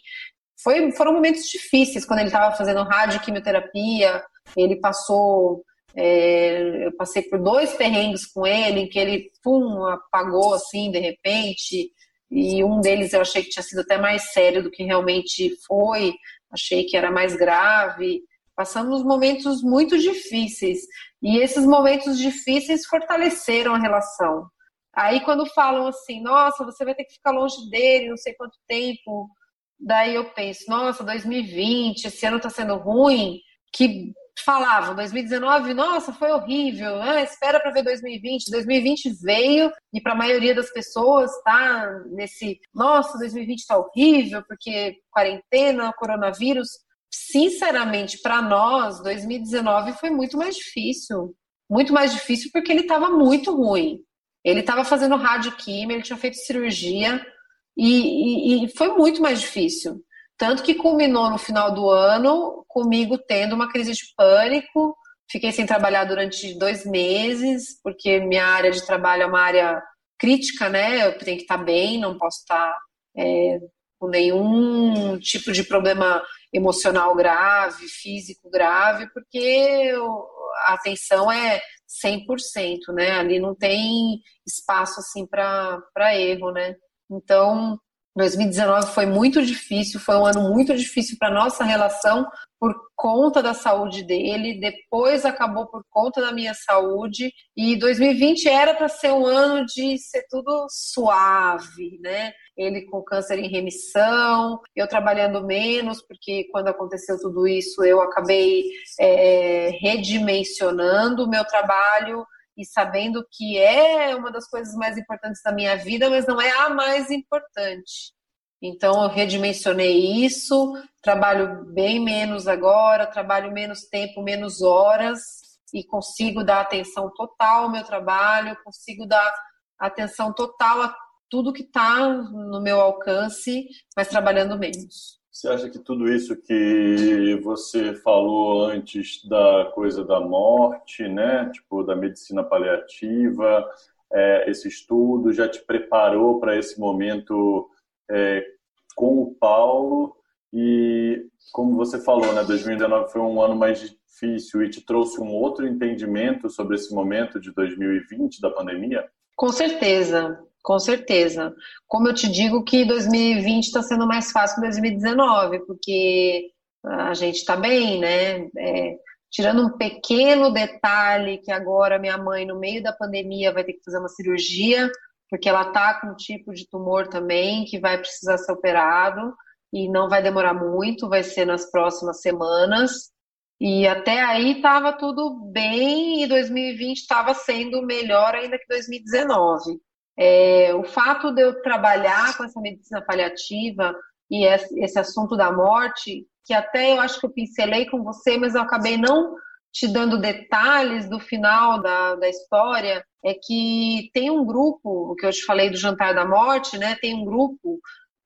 Foi, foram momentos difíceis quando ele estava fazendo rádio quimioterapia, ele passou. É, eu passei por dois perrengues com ele, em que ele pum, apagou assim de repente, e um deles eu achei que tinha sido até mais sério do que realmente foi, achei que era mais grave. Passamos momentos muito difíceis e esses momentos difíceis fortaleceram a relação. Aí quando falam assim, nossa, você vai ter que ficar longe dele, não sei quanto tempo, daí eu penso, nossa, 2020, esse ano está sendo ruim, que falavam 2019, nossa, foi horrível, ah, espera para ver 2020. 2020 veio e para a maioria das pessoas tá nesse, nossa, 2020 está horrível porque quarentena, coronavírus sinceramente, para nós, 2019 foi muito mais difícil. Muito mais difícil porque ele estava muito ruim. Ele estava fazendo radioquímia, ele tinha feito cirurgia e, e, e, foi muito mais difícil. Tanto que culminou no final do ano comigo tendo uma crise de pânico. Fiquei sem trabalhar durante dois meses, porque minha área de trabalho é uma área crítica, né? Eu tenho que estar bem, não posso estar é, com nenhum tipo de problema emocional grave, físico grave, porque a atenção é 100%, né? Ali não tem espaço assim para erro, né? Então, 2019 foi muito difícil, foi um ano muito difícil para nossa relação por conta da saúde dele, depois acabou por conta da minha saúde e 2020 era para ser um ano de ser tudo suave, né? ele com câncer em remissão, eu trabalhando menos, porque quando aconteceu tudo isso eu acabei é, redimensionando o meu trabalho e sabendo que é uma das coisas mais importantes da minha vida, mas não é a mais importante. Então eu redimensionei isso, trabalho bem menos agora, trabalho menos tempo, menos horas e consigo dar atenção total ao meu trabalho, consigo dar atenção total a tudo que está no meu alcance, mas trabalhando menos. Você acha que tudo isso que você falou antes da coisa da morte, né, tipo da medicina paliativa, é, esse estudo já te preparou para esse momento é, com o Paulo? E como você falou, né, 2019 foi um ano mais difícil e te trouxe um outro entendimento sobre esse momento de 2020 da pandemia? Com certeza, Com certeza. Como eu te digo que 2020 está sendo mais fácil que 2019, porque a gente está bem, né? É, tirando um pequeno detalhe que agora minha mãe, no meio da pandemia, vai ter que fazer uma cirurgia, porque ela está com um tipo de tumor também que vai precisar ser operado e não vai demorar muito, vai ser nas próximas semanas. E até aí estava tudo bem e 2020 estava sendo melhor ainda que 2019. É, o fato de eu trabalhar com essa medicina paliativa e esse assunto da morte, que até eu acho que eu pincelei com você, mas eu acabei não te dando detalhes do final da, da história, é que tem um grupo, o que eu te falei do Jantar da Morte, né? Tem um grupo,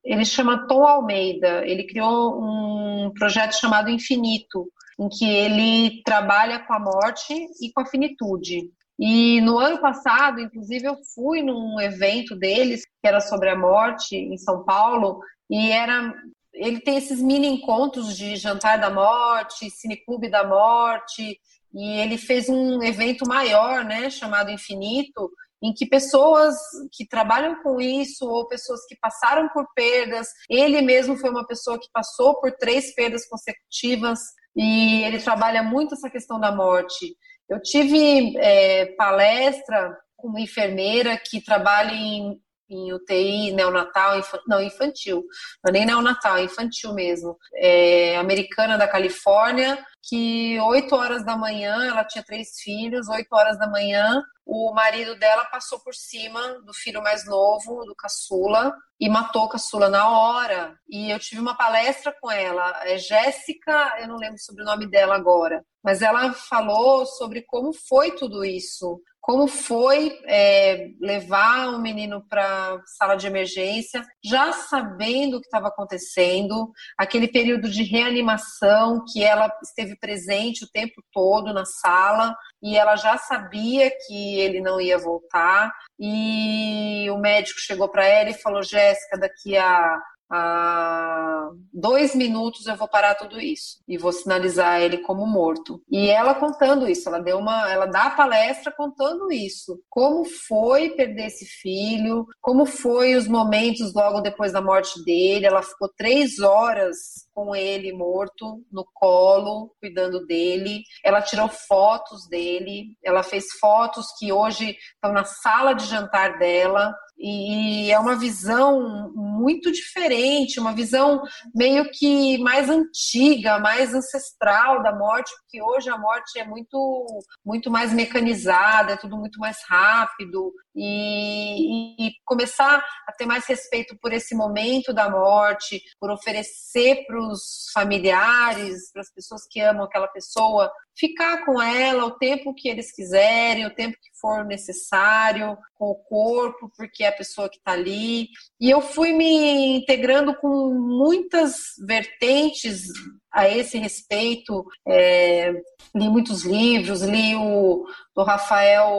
ele chama Tom Almeida, ele criou um projeto chamado Infinito, em que ele trabalha com a morte e com a finitude. E no ano passado, inclusive, eu fui num evento deles que era sobre a morte em São Paulo e era ele tem esses mini encontros de jantar da morte, cineclube da morte, e ele fez um evento maior, né, chamado Infinito, em que pessoas que trabalham com isso ou pessoas que passaram por perdas, ele mesmo foi uma pessoa que passou por três perdas consecutivas e ele trabalha muito essa questão da morte. Eu tive é, palestra com uma enfermeira que trabalha em, em UTI neonatal, inf, não, infantil, não é nem neonatal, é infantil mesmo, é, americana da Califórnia, que 8 horas da manhã, ela tinha três filhos, 8 horas da manhã, o marido dela passou por cima do filho mais novo, do caçula, e matou o caçula na hora. E eu tive uma palestra com ela, é Jéssica, eu não lembro o sobrenome dela agora, mas ela falou sobre como foi tudo isso, como foi é, levar o menino para sala de emergência, já sabendo o que estava acontecendo, aquele período de reanimação que ela esteve presente o tempo todo na sala e ela já sabia que ele não ia voltar e o médico chegou para ela e falou Jéssica daqui a a dois minutos eu vou parar tudo isso e vou sinalizar ele como morto. E ela contando isso, ela deu uma, ela dá a palestra contando isso, como foi perder esse filho, como foi os momentos logo depois da morte dele. Ela ficou três horas com ele morto no colo, cuidando dele. Ela tirou fotos dele, ela fez fotos que hoje estão na sala de jantar dela e é uma visão muito diferente, uma visão meio que mais antiga, mais ancestral da morte, porque hoje a morte é muito, muito mais mecanizada, é tudo muito mais rápido, e, e começar a ter mais respeito por esse momento da morte, por oferecer para os familiares, para as pessoas que amam aquela pessoa, ficar com ela o tempo que eles quiserem, o tempo que for necessário, com o corpo, porque a pessoa que está ali. E eu fui me integrando com muitas vertentes a esse respeito. É, li muitos livros, li o do Rafael,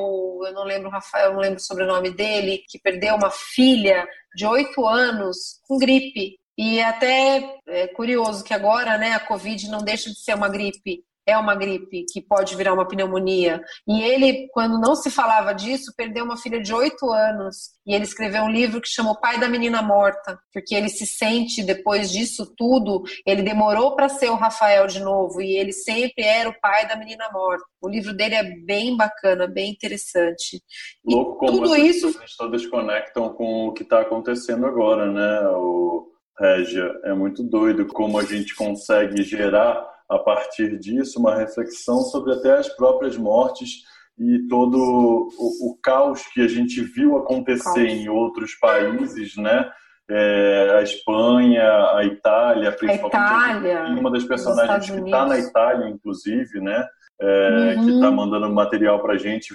eu não lembro o Rafael, não lembro o sobrenome dele, que perdeu uma filha de oito anos com gripe. E até é curioso que agora, né, a Covid não deixa de ser uma gripe é uma gripe que pode virar uma pneumonia. E ele, quando não se falava disso, perdeu uma filha de oito anos. E ele escreveu um livro que chama O Pai da Menina Morta, porque ele se sente, depois disso tudo, ele demorou para ser o Rafael de novo, e ele sempre era o pai da menina morta. O livro dele é bem bacana, bem interessante. E Louco como tudo isso. todas conectam com o que está acontecendo agora, né? O Régia, é muito doido como a gente consegue gerar a partir disso, uma reflexão sobre até as próprias mortes e todo o, o caos que a gente viu acontecer em outros países, né? É, a Espanha, a Itália, principalmente. A Itália, uma das personagens que está na Itália, inclusive, né? É, uhum. Que está mandando material para a gente.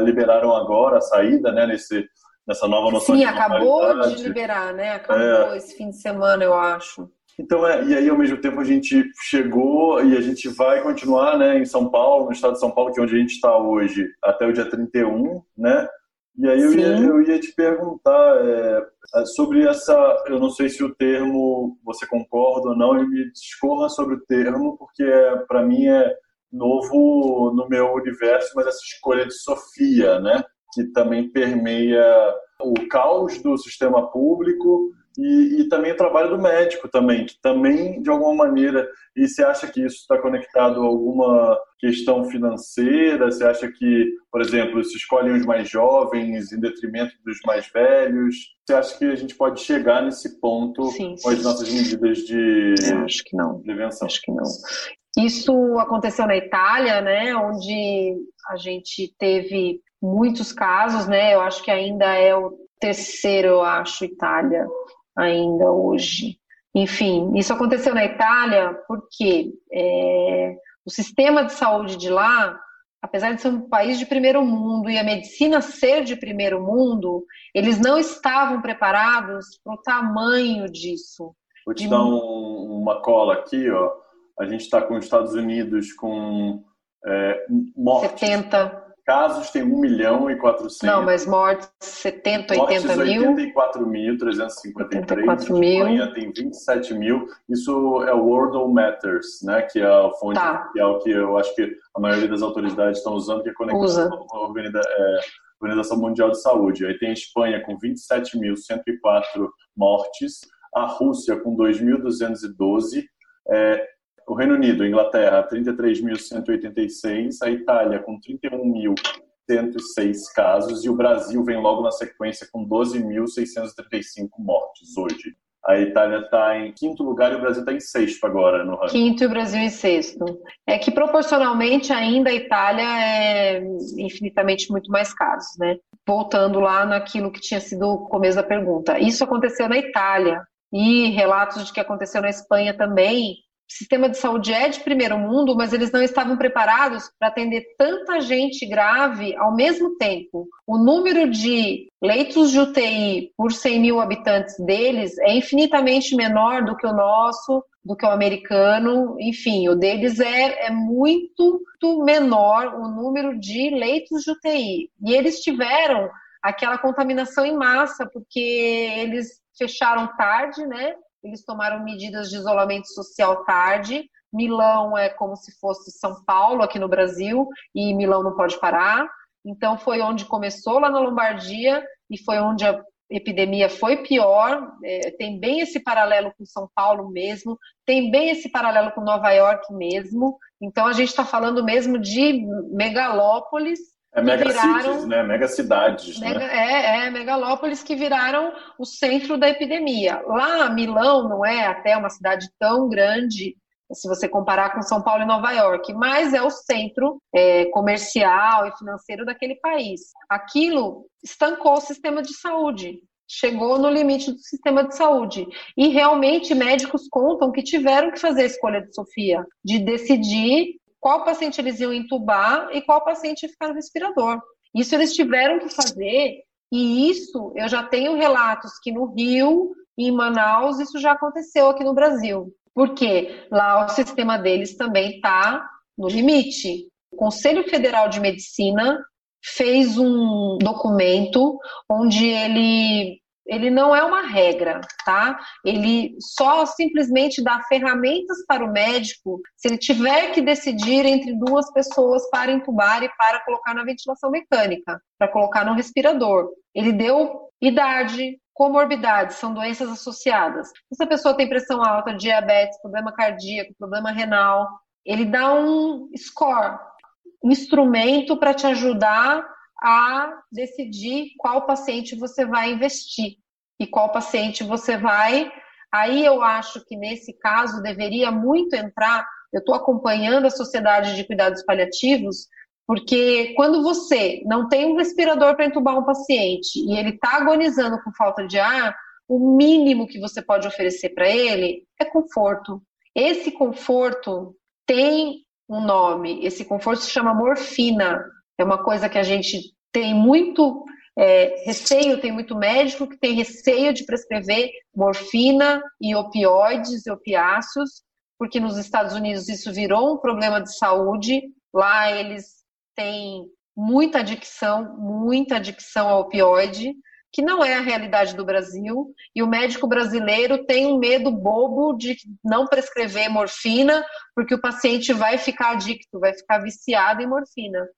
Liberaram agora a saída, né? Nesse, nessa nova noção Sim, acabou de liberar, né? Acabou é, esse fim de semana, eu acho. Então, é, e aí ao mesmo tempo a gente chegou e a gente vai continuar né, em São Paulo, no estado de São Paulo, que é onde a gente está hoje, até o dia 31, né? E aí eu ia, eu ia, te perguntar é, é, sobre essa, eu não sei se o termo você concorda ou não, e me discorra sobre o termo, porque é, para mim é novo no meu universo, mas essa escolha de Sofia, né? Que também permeia o caos do sistema público e, e, também o trabalho do médico também, que também, de alguma maneira, e você acha que isso está conectado a alguma questão financeira? Você acha que, por exemplo, se escolhem os mais jovens em detrimento dos mais velhos? Você acha que a gente pode chegar nesse ponto sim, com as nossas medidas de Eu acho que não. prevenção? Acho que não. Isso aconteceu na Itália, né, onde a gente teve muitos casos, né? Eu acho que ainda é o terceiro, eu acho, Itália ainda hoje. Enfim, isso aconteceu na Itália porque é, o sistema de saúde de lá, apesar de ser um país de primeiro mundo e a medicina ser de primeiro mundo, eles não estavam preparados para o tamanho disso. Vou te de... dar um, uma cola aqui, ó. A gente está com os Estados Unidos com é, mortes. 70 Casos tem 1 milhão e 400. Não, mas mortes 70, 80 mortes, mil. 84.353. mil. Espanha tem 27 mil. Isso é o World Matters, né? Que é a fonte tá. que é o que eu acho que a maioria das autoridades estão usando, que é conectado com a é, Organização Mundial de Saúde. Aí tem a Espanha com 27.104 mortes, a Rússia com 2.212, é, o Reino Unido, Inglaterra, 33.186, a Itália com 31.106 casos e o Brasil vem logo na sequência com 12.635 mortes hoje. A Itália está em quinto lugar e o Brasil está em sexto agora no ranking. Quinto e o Brasil em sexto. É que proporcionalmente ainda a Itália é infinitamente muito mais casos, né? Voltando lá naquilo que tinha sido o começo da pergunta. Isso aconteceu na Itália e relatos de que aconteceu na Espanha também sistema de saúde é de primeiro mundo, mas eles não estavam preparados para atender tanta gente grave ao mesmo tempo. O número de leitos de UTI por 100 mil habitantes deles é infinitamente menor do que o nosso, do que o americano, enfim, o deles é, é muito, muito menor o número de leitos de UTI. E eles tiveram aquela contaminação em massa, porque eles fecharam tarde, né? Eles tomaram medidas de isolamento social tarde. Milão é como se fosse São Paulo aqui no Brasil e Milão não pode parar. Então foi onde começou lá na Lombardia e foi onde a epidemia foi pior. É, tem bem esse paralelo com São Paulo mesmo, tem bem esse paralelo com Nova York mesmo. Então a gente está falando mesmo de megalópolis é mega viraram, cities, né? Mega cidades, mega, né? É, é, megalópolis que viraram o centro da epidemia. Lá, Milão não é até uma cidade tão grande, se você comparar com São Paulo e Nova York, mas é o centro é, comercial e financeiro daquele país. Aquilo estancou o sistema de saúde, chegou no limite do sistema de saúde. E realmente médicos contam que tiveram que fazer a escolha de Sofia, de decidir qual paciente eles iam entubar e qual paciente ia ficar no respirador. Isso eles tiveram que fazer, e isso eu já tenho relatos que no Rio e em Manaus isso já aconteceu aqui no Brasil. Porque lá o sistema deles também está no limite. O Conselho Federal de Medicina fez um documento onde ele ele não é uma regra, tá? Ele só simplesmente dá ferramentas para o médico se ele tiver que decidir entre duas pessoas para entubar e para colocar na ventilação mecânica, para colocar no respirador. Ele deu idade, comorbidades, são doenças associadas. Se a pessoa tem pressão alta, diabetes, problema cardíaco, problema renal, ele dá um score, um instrumento para te ajudar a decidir qual paciente você vai investir e qual paciente você vai. Aí eu acho que nesse caso deveria muito entrar. Eu estou acompanhando a Sociedade de Cuidados Paliativos, porque quando você não tem um respirador para entubar um paciente e ele está agonizando com falta de ar, o mínimo que você pode oferecer para ele é conforto. Esse conforto tem um nome, esse conforto se chama morfina. É uma coisa que a gente tem muito é, receio, tem muito médico que tem receio de prescrever morfina e opioides e opiáceos, porque nos Estados Unidos isso virou um problema de saúde. Lá eles têm muita adicção, muita adicção a opioide, que não é a realidade do Brasil, e o médico brasileiro tem um medo bobo de não prescrever morfina, porque o paciente vai ficar adicto, vai ficar viciado em morfina.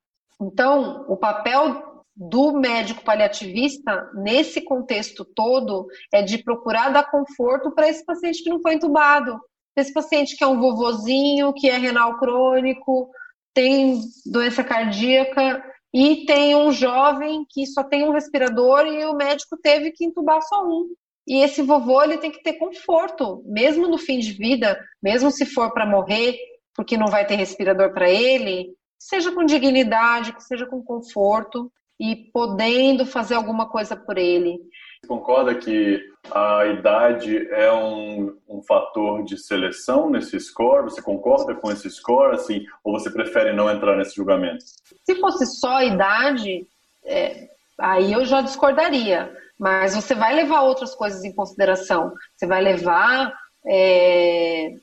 Então, o papel do médico paliativista, nesse contexto todo, é de procurar dar conforto para esse paciente que não foi entubado. Esse paciente que é um vovozinho, que é renal crônico, tem doença cardíaca e tem um jovem que só tem um respirador e o médico teve que entubar só um. E esse vovô ele tem que ter conforto, mesmo no fim de vida, mesmo se for para morrer, porque não vai ter respirador para ele, seja com dignidade, que seja com conforto e podendo fazer alguma coisa por ele. Você concorda que a idade é um, um, fator de seleção nesse score? Você concorda com esse score, assim, ou você prefere não entrar nesse julgamento? Se fosse só a idade, é, aí eu já discordaria. Mas você vai levar outras coisas em consideração. Você vai levar é,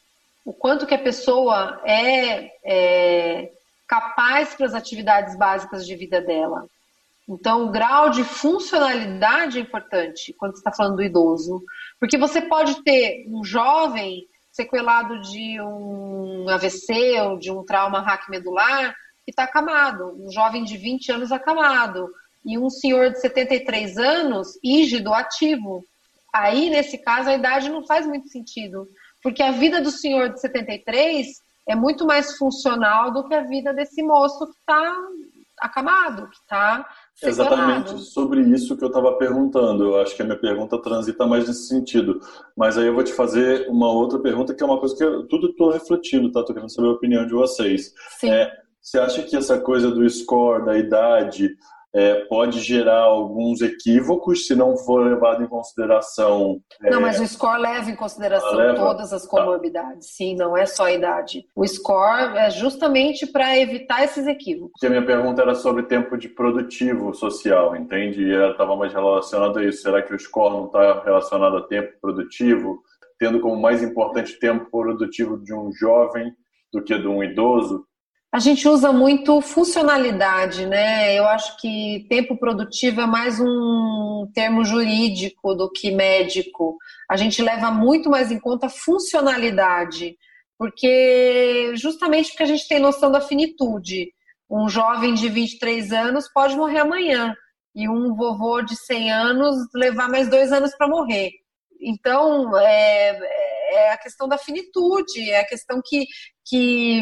o quanto que a pessoa é, é capaz para as atividades básicas de vida dela. Então, o grau de funcionalidade é importante quando você está falando do idoso. Porque você pode ter um jovem sequelado de um AVC ou de um trauma raquimedular que está acamado, um jovem de 20 anos acamado, e um senhor de 73 anos ígido, ativo. Aí, nesse caso, a idade não faz muito sentido, porque a vida do senhor de 73 é muito mais funcional do que a vida desse moço que está acamado, que está Exatamente sobre isso que eu estava perguntando. Eu acho que a minha pergunta transita mais nesse sentido. Mas aí eu vou te fazer uma outra pergunta que é uma coisa que eu tudo estou refletindo, tá? Estou querendo saber a opinião de vocês. Sim. É, você acha que essa coisa do score, da idade, é, pode gerar alguns equívocos se não for levado em consideração. É... Não, mas o score leva em consideração leva... todas as comorbidades, tá. sim, não é só a idade. O score é justamente para evitar esses equívocos. Porque a minha pergunta era sobre tempo de produtivo social, entende? E ela estava mais relacionada a isso. Será que o score não está relacionado a tempo produtivo, tendo como mais importante tempo produtivo de um jovem do que de um idoso? A gente usa muito funcionalidade, né? Eu acho que tempo produtivo é mais um termo jurídico do que médico. A gente leva muito mais em conta funcionalidade, porque justamente porque a gente tem noção da finitude. Um jovem de 23 anos pode morrer amanhã e um vovô de 100 anos levar mais dois anos para morrer. Então, é, é a questão da finitude, é a questão que, que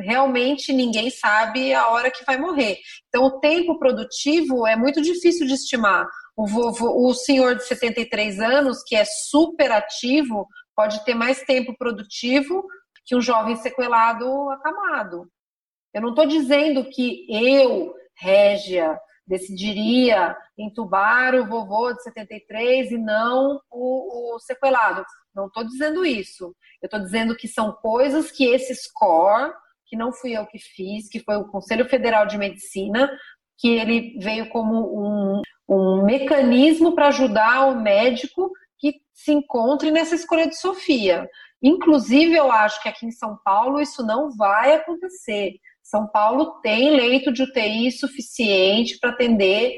realmente ninguém sabe a hora que vai morrer. Então, o tempo produtivo é muito difícil de estimar. O, vovô, o senhor de 73 anos, que é super ativo, pode ter mais tempo produtivo que um jovem sequelado acamado. Eu não estou dizendo que eu, Régia, decidiria entubar o vovô de 73 e não o, o sequelado. Não estou dizendo isso. Eu estou dizendo que são coisas que esse score, que não fui eu que fiz, que foi o Conselho Federal de Medicina, que ele veio como um, um mecanismo para ajudar o médico que se encontre nessa escolha de Sofia. Inclusive, eu acho que aqui em São Paulo isso não vai acontecer. São Paulo tem leito de UTI suficiente para atender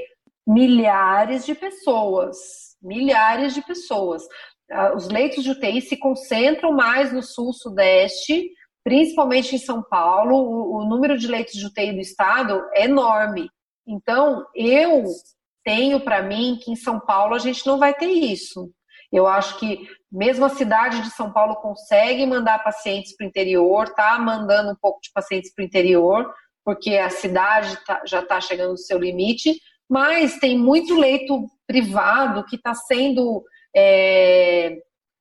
milhares de pessoas. Milhares de pessoas. Ah, os leitos de UTI se concentram mais no sul-sudeste, principalmente em São Paulo. O, o número de leitos de UTI do estado é enorme. Então, eu tenho para mim que em São Paulo a gente não vai ter isso. Eu acho que mesmo a cidade de São Paulo consegue mandar pacientes para o interior, tá mandando um pouco de pacientes para o interior, porque a cidade tá, já está chegando no seu limite, mas tem muito leito privado que está sendo é,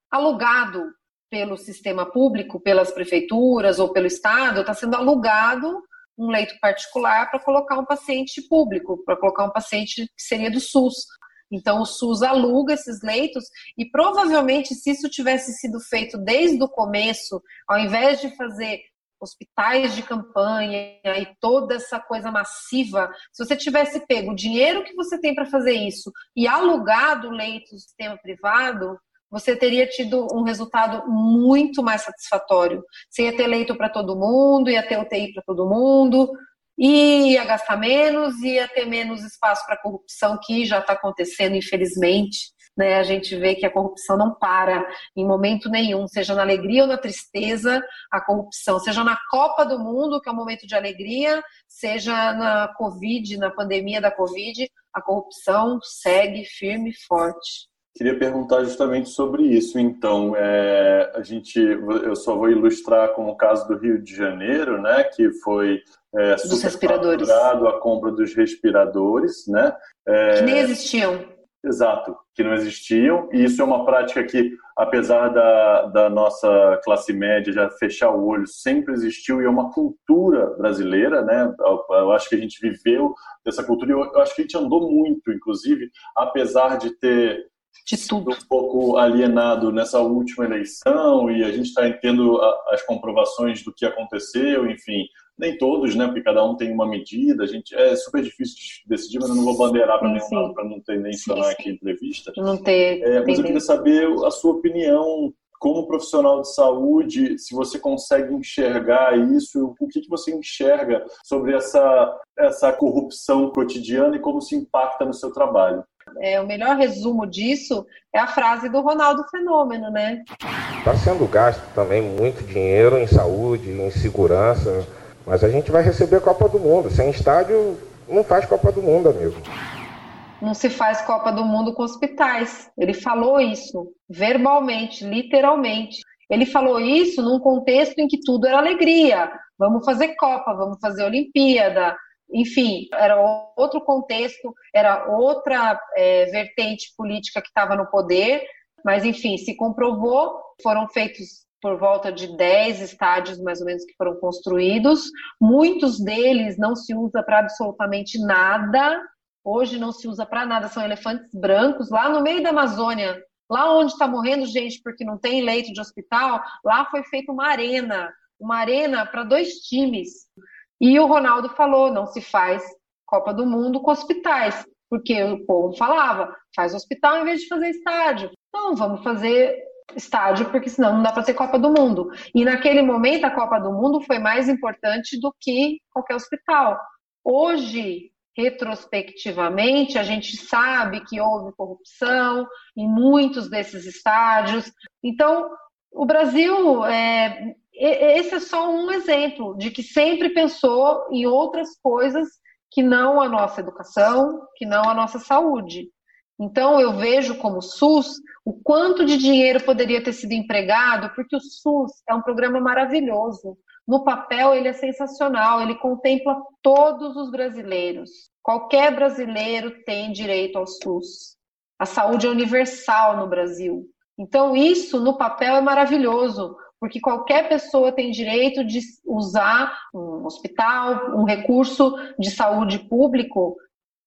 alugado pelo sistema público, pelas prefeituras ou pelo Estado, está sendo alugado um leito particular para colocar um paciente público, para colocar um paciente que seria do SUS. Então, o SUS aluga esses leitos e provavelmente, se isso tivesse sido feito desde o começo, ao invés de fazer hospitais de campanha e toda essa coisa massiva, se você tivesse pego o dinheiro que você tem para fazer isso e alugado leitos do sistema privado, você teria tido um resultado muito mais satisfatório. Você ia ter leito para todo mundo, ia ter UTI para todo mundo, ia gastar menos, ia ter menos espaço para corrupção, que já está acontecendo, infelizmente. Né, a gente vê que a corrupção não para em momento nenhum, seja na alegria ou na tristeza, a corrupção, seja na Copa do Mundo, que é um momento de alegria, seja na Covid, na pandemia da Covid, a corrupção segue firme e forte. Queria perguntar justamente sobre isso. Então, é, a gente, eu só vou ilustrar com o caso do Rio de Janeiro, né, que foi é, dos respiradores, a compra dos respiradores, né, é, que nem existiam. Exato, que não existiam. E isso é uma prática que, apesar da, da nossa classe média já fechar o olho, sempre existiu e é uma cultura brasileira, né? Eu acho que a gente viveu essa cultura e eu acho que a gente andou muito, inclusive, apesar de ter de tudo. um pouco alienado nessa última eleição e a gente está tendo as comprovações do que aconteceu, enfim, nem todos, né? Porque cada um tem uma medida. A gente é super difícil de decidir, mas eu não vou bandeirar para nenhum lado para não ter nem mencionar aqui entrevista. Não ter. É, mas eu queria saber a sua opinião como profissional de saúde, se você consegue enxergar isso, o que, que você enxerga sobre essa, essa corrupção cotidiana e como se impacta no seu trabalho? É, o melhor resumo disso é a frase do Ronaldo Fenômeno, né? Está sendo gasto também muito dinheiro em saúde, em segurança, mas a gente vai receber a Copa do Mundo. Sem estádio, não faz Copa do Mundo, amigo. Não se faz Copa do Mundo com hospitais. Ele falou isso verbalmente, literalmente. Ele falou isso num contexto em que tudo era alegria. Vamos fazer Copa, vamos fazer Olimpíada. Enfim, era outro contexto, era outra é, vertente política que estava no poder. Mas, enfim, se comprovou, foram feitos por volta de 10 estádios mais ou menos que foram construídos. Muitos deles não se usa para absolutamente nada. Hoje não se usa para nada, são elefantes brancos lá no meio da Amazônia, lá onde está morrendo gente porque não tem leito de hospital, lá foi feita uma arena, uma arena para dois times. E o Ronaldo falou, não se faz Copa do Mundo com hospitais, porque o povo falava, faz hospital em vez de fazer estádio. Não, vamos fazer estádio, porque senão não dá para ter Copa do Mundo. E naquele momento a Copa do Mundo foi mais importante do que qualquer hospital. Hoje, retrospectivamente, a gente sabe que houve corrupção em muitos desses estádios. Então, o Brasil, é, esse é só um exemplo de que sempre pensou em outras coisas que não a nossa educação, que não a nossa saúde. Então, eu vejo como SUS o quanto de dinheiro poderia ter sido empregado, porque o SUS é um programa maravilhoso. No papel, ele é sensacional, ele contempla todos os brasileiros. Qualquer brasileiro tem direito ao SUS. A saúde é universal no Brasil. Então, isso no papel é maravilhoso, porque qualquer pessoa tem direito de usar um hospital, um recurso de saúde público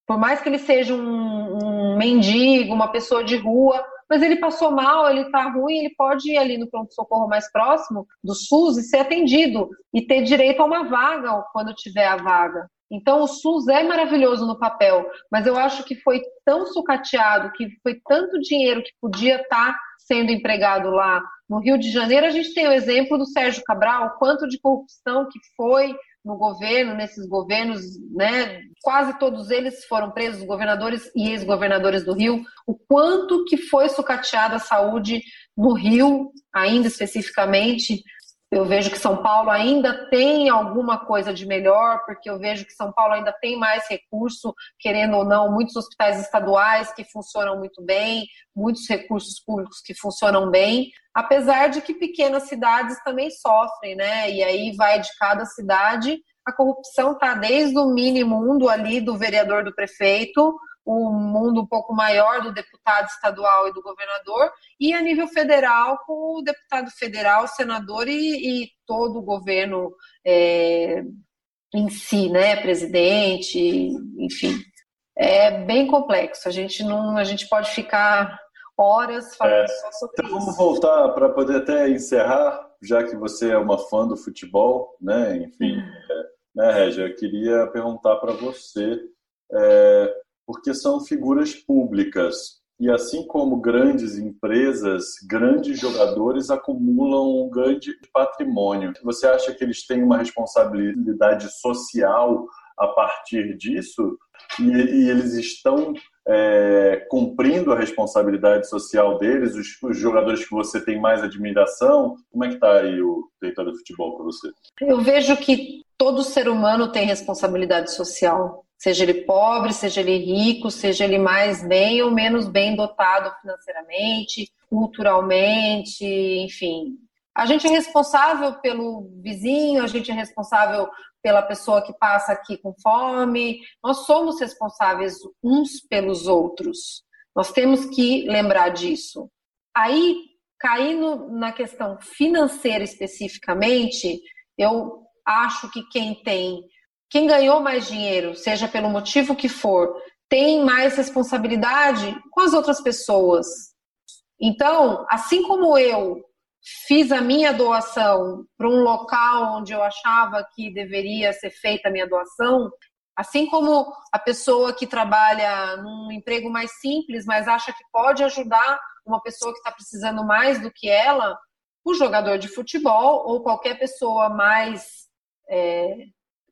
por mais que ele seja um, um mendigo, uma pessoa de rua, mas ele passou mal, ele está ruim, ele pode ir ali no pronto-socorro mais próximo do SUS e ser atendido e ter direito a uma vaga quando tiver a vaga. Então, o SUS é maravilhoso no papel, mas eu acho que foi tão sucateado, que foi tanto dinheiro que podia estar tá sendo empregado lá. No Rio de Janeiro, a gente tem o exemplo do Sérgio Cabral, o quanto de corrupção que foi no governo, nesses governos, né, quase todos eles foram presos, governadores e ex-governadores do Rio, o quanto que foi sucateada a saúde no Rio, ainda especificamente, eu vejo que São Paulo ainda tem alguma coisa de melhor, porque eu vejo que São Paulo ainda tem mais recurso, querendo ou não, muitos hospitais estaduais que funcionam muito bem, muitos recursos públicos que funcionam bem, apesar de que pequenas cidades também sofrem, né? E aí vai de cada cidade, a corrupção está desde o mini mundo ali do vereador do prefeito o mundo um pouco maior do deputado estadual e do governador, e a nível federal, com o deputado federal, senador e, e todo o governo é, em si, né, presidente, enfim. É bem complexo. A gente não, a gente pode ficar horas falando é, só sobre então, isso. Vamos voltar para poder até encerrar, já que você é uma fã do futebol, né? Enfim, hum. é, né, Régia? Eu queria perguntar para você é, porque são figuras públicas. E assim como grandes empresas, grandes jogadores acumulam um grande patrimônio. Você acha que eles têm uma responsabilidade social a partir disso? E, e eles estão é, cumprindo a responsabilidade social deles, os, os, jogadores que você tem mais admiração? Como é que está aí o território do futebol para você? Eu vejo que todo ser humano tem responsabilidade social, seja ele pobre, seja ele rico, seja ele mais bem ou menos bem dotado financeiramente, culturalmente, enfim. A gente é responsável pelo vizinho, a gente é responsável pela pessoa que passa aqui com fome. Nós somos responsáveis uns pelos outros. Nós temos que lembrar disso. Aí, caindo na questão financeira especificamente, eu acho que quem tem, quem ganhou mais dinheiro, seja pelo motivo que for, tem mais responsabilidade com as outras pessoas. Então, assim como eu fiz a minha doação para um local onde eu achava que deveria ser feita a minha doação, assim como a pessoa que trabalha num emprego mais simples, mas acha que pode ajudar uma pessoa que está precisando mais do que ela, o jogador de futebol ou qualquer pessoa mais é,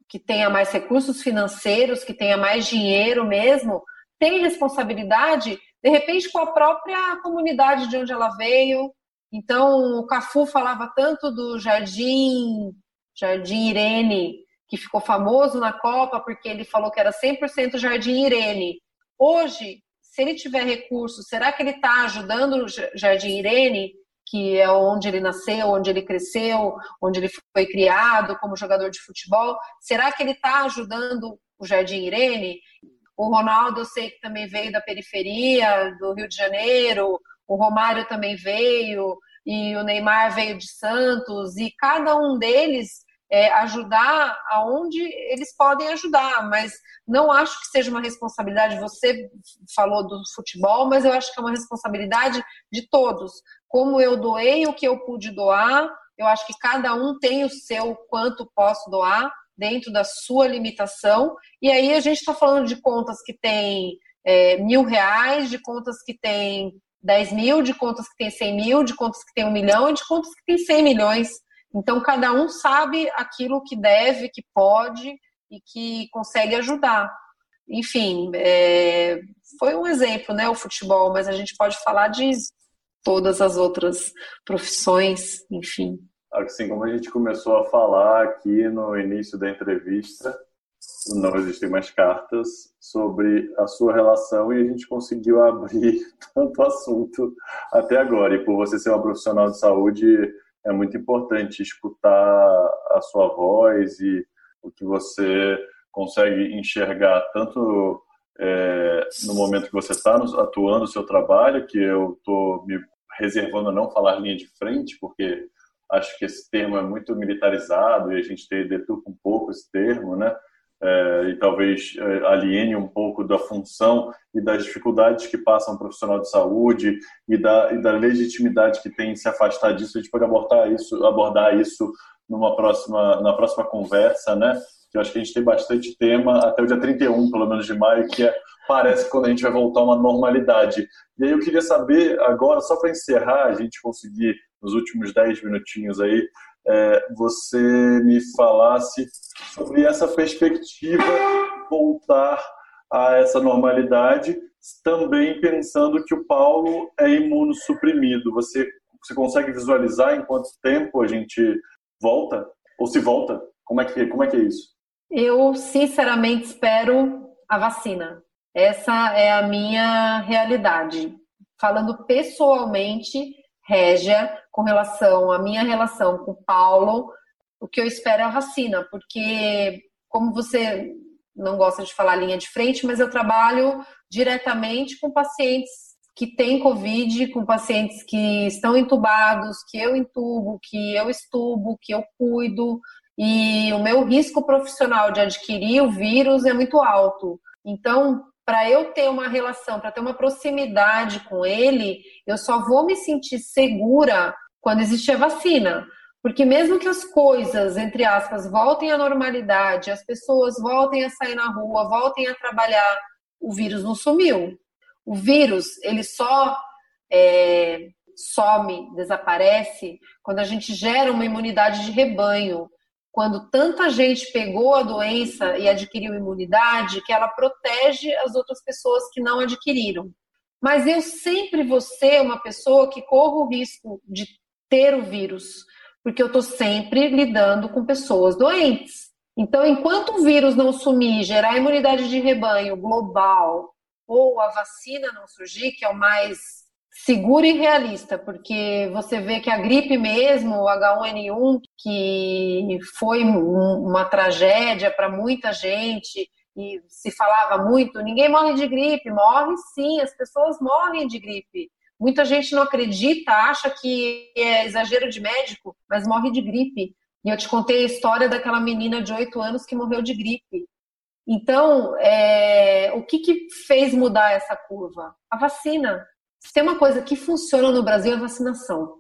que tenha mais recursos financeiros, que tenha mais dinheiro mesmo, tem responsabilidade, de repente, com a própria comunidade de onde ela veio, então, o Cafu falava tanto do Jardim, Jardim Irene, que ficou famoso na Copa porque ele falou que era 100% Jardim Irene. Hoje, se ele tiver recurso, será que ele está ajudando o Jardim Irene, que é onde ele nasceu, onde ele cresceu, onde ele foi criado como jogador de futebol? Será que ele está ajudando o Jardim Irene? O Ronaldo, eu sei que também veio da periferia do Rio de Janeiro, o Romário também veio, e o Neymar veio de Santos, e cada um deles é, ajudar aonde eles podem ajudar, mas não acho que seja uma responsabilidade. Você falou do futebol, mas eu acho que é uma responsabilidade de todos. Como eu doei o que eu pude doar, eu acho que cada um tem o seu quanto posso doar dentro da sua limitação. E aí a gente está falando de contas que tem é, mil reais, de contas que tem 10 mil, de contas que tem 100 mil, de contas que tem um milhão e de contas que tem 100 milhões. Então, cada um sabe aquilo que deve, que pode e que consegue ajudar. Enfim, é, foi um exemplo, né, o futebol, mas a gente pode falar de todas as outras profissões, enfim. Assim como a gente começou a falar aqui no início da entrevista, não existem mais cartas sobre a sua relação e a gente conseguiu abrir (laughs) tanto assunto até agora. E por você ser uma profissional de saúde, é muito importante escutar a sua voz e o que você consegue enxergar tanto é, no momento que você está atuando o seu trabalho, que eu estou me reservando não falar linha de frente, porque acho que esse termo é muito militarizado e a gente deturpa um pouco esse termo, né? é, e talvez é, aliene um pouco da função e das dificuldades que passa um profissional de saúde e da, e da legitimidade que tem em se afastar disso. A gente pode abordar isso, abordar isso numa próxima, na próxima conversa, né? Que eu acho que a gente tem bastante tema até o dia 31, pelo menos de maio, que é, parece quando a gente vai voltar a uma normalidade. E aí eu queria saber agora, só para encerrar, a gente conseguir nos últimos 10 minutinhos aí, é, você me falasse sobre essa perspectiva voltar a essa normalidade, também pensando que o Paulo é imunossuprimido. Você, você consegue visualizar em quanto tempo a gente volta? Ou se volta? Como é que, como é, que é isso? Eu, sinceramente, espero a vacina. Essa é a minha realidade. Falando pessoalmente, Régia, com relação à minha relação com o Paulo, o que eu espero é a vacina, porque, como você não gosta de falar linha de frente, mas eu trabalho diretamente com pacientes que têm Covid, com pacientes que estão entubados, que eu entubo, que eu estubo, que eu cuido, e o meu risco profissional de adquirir o vírus é muito alto. Então, para eu ter uma relação, para ter uma proximidade com ele, eu só vou me sentir segura quando existe a vacina. Porque mesmo que as coisas, entre aspas, voltem à normalidade, as pessoas voltem a sair na rua, voltem a trabalhar, o vírus não sumiu. O vírus, ele só é, some, desaparece, quando a gente gera uma imunidade de rebanho quando tanta gente pegou a doença e adquiriu imunidade, que ela protege as outras pessoas que não adquiriram. Mas eu sempre vou ser uma pessoa que corre o risco de ter o vírus, porque eu estou sempre lidando com pessoas doentes. Então, enquanto o vírus não sumir, gerar imunidade de rebanho global, ou a vacina não surgir, que é o mais seguro e realista, porque você vê que a gripe mesmo, o H1N1, que foi uma tragédia para muita gente e se falava muito, ninguém morre de gripe, morre sim, as pessoas morrem de gripe. Muita gente não acredita, acha que é exagero de médico, mas morre de gripe. E eu te contei a história daquela menina de 8 anos que morreu de gripe. Então, é, o que, que fez mudar essa curva? A vacina. Se tem uma coisa que funciona no Brasil é vacinação.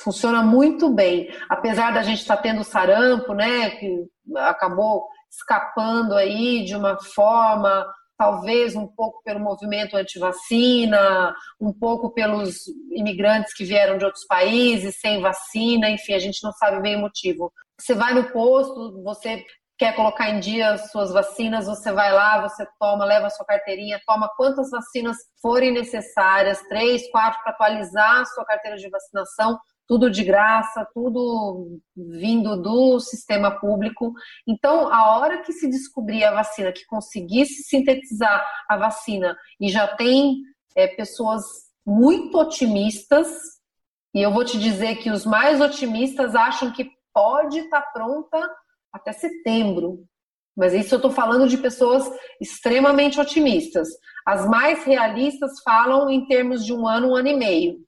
Funciona muito bem. Apesar da gente estar tá tendo sarampo, né, que acabou escapando aí de uma forma, talvez um pouco pelo movimento anti-vacina, um pouco pelos imigrantes que vieram de outros países sem vacina, enfim, a gente não sabe bem o motivo. Você vai no posto, você quer colocar em dia suas vacinas, você vai lá, você toma, leva a sua carteirinha, toma quantas vacinas forem necessárias, três, quatro, para atualizar a sua carteira de vacinação, tudo de graça, tudo vindo do sistema público. Então, a hora que se descobrir a vacina, que conseguisse sintetizar a vacina, e já tem é, pessoas muito otimistas, e eu vou te dizer que os mais otimistas acham que pode estar tá pronta até setembro. Mas isso eu estou falando de pessoas extremamente otimistas. As mais realistas falam em termos de um ano, um ano e meio,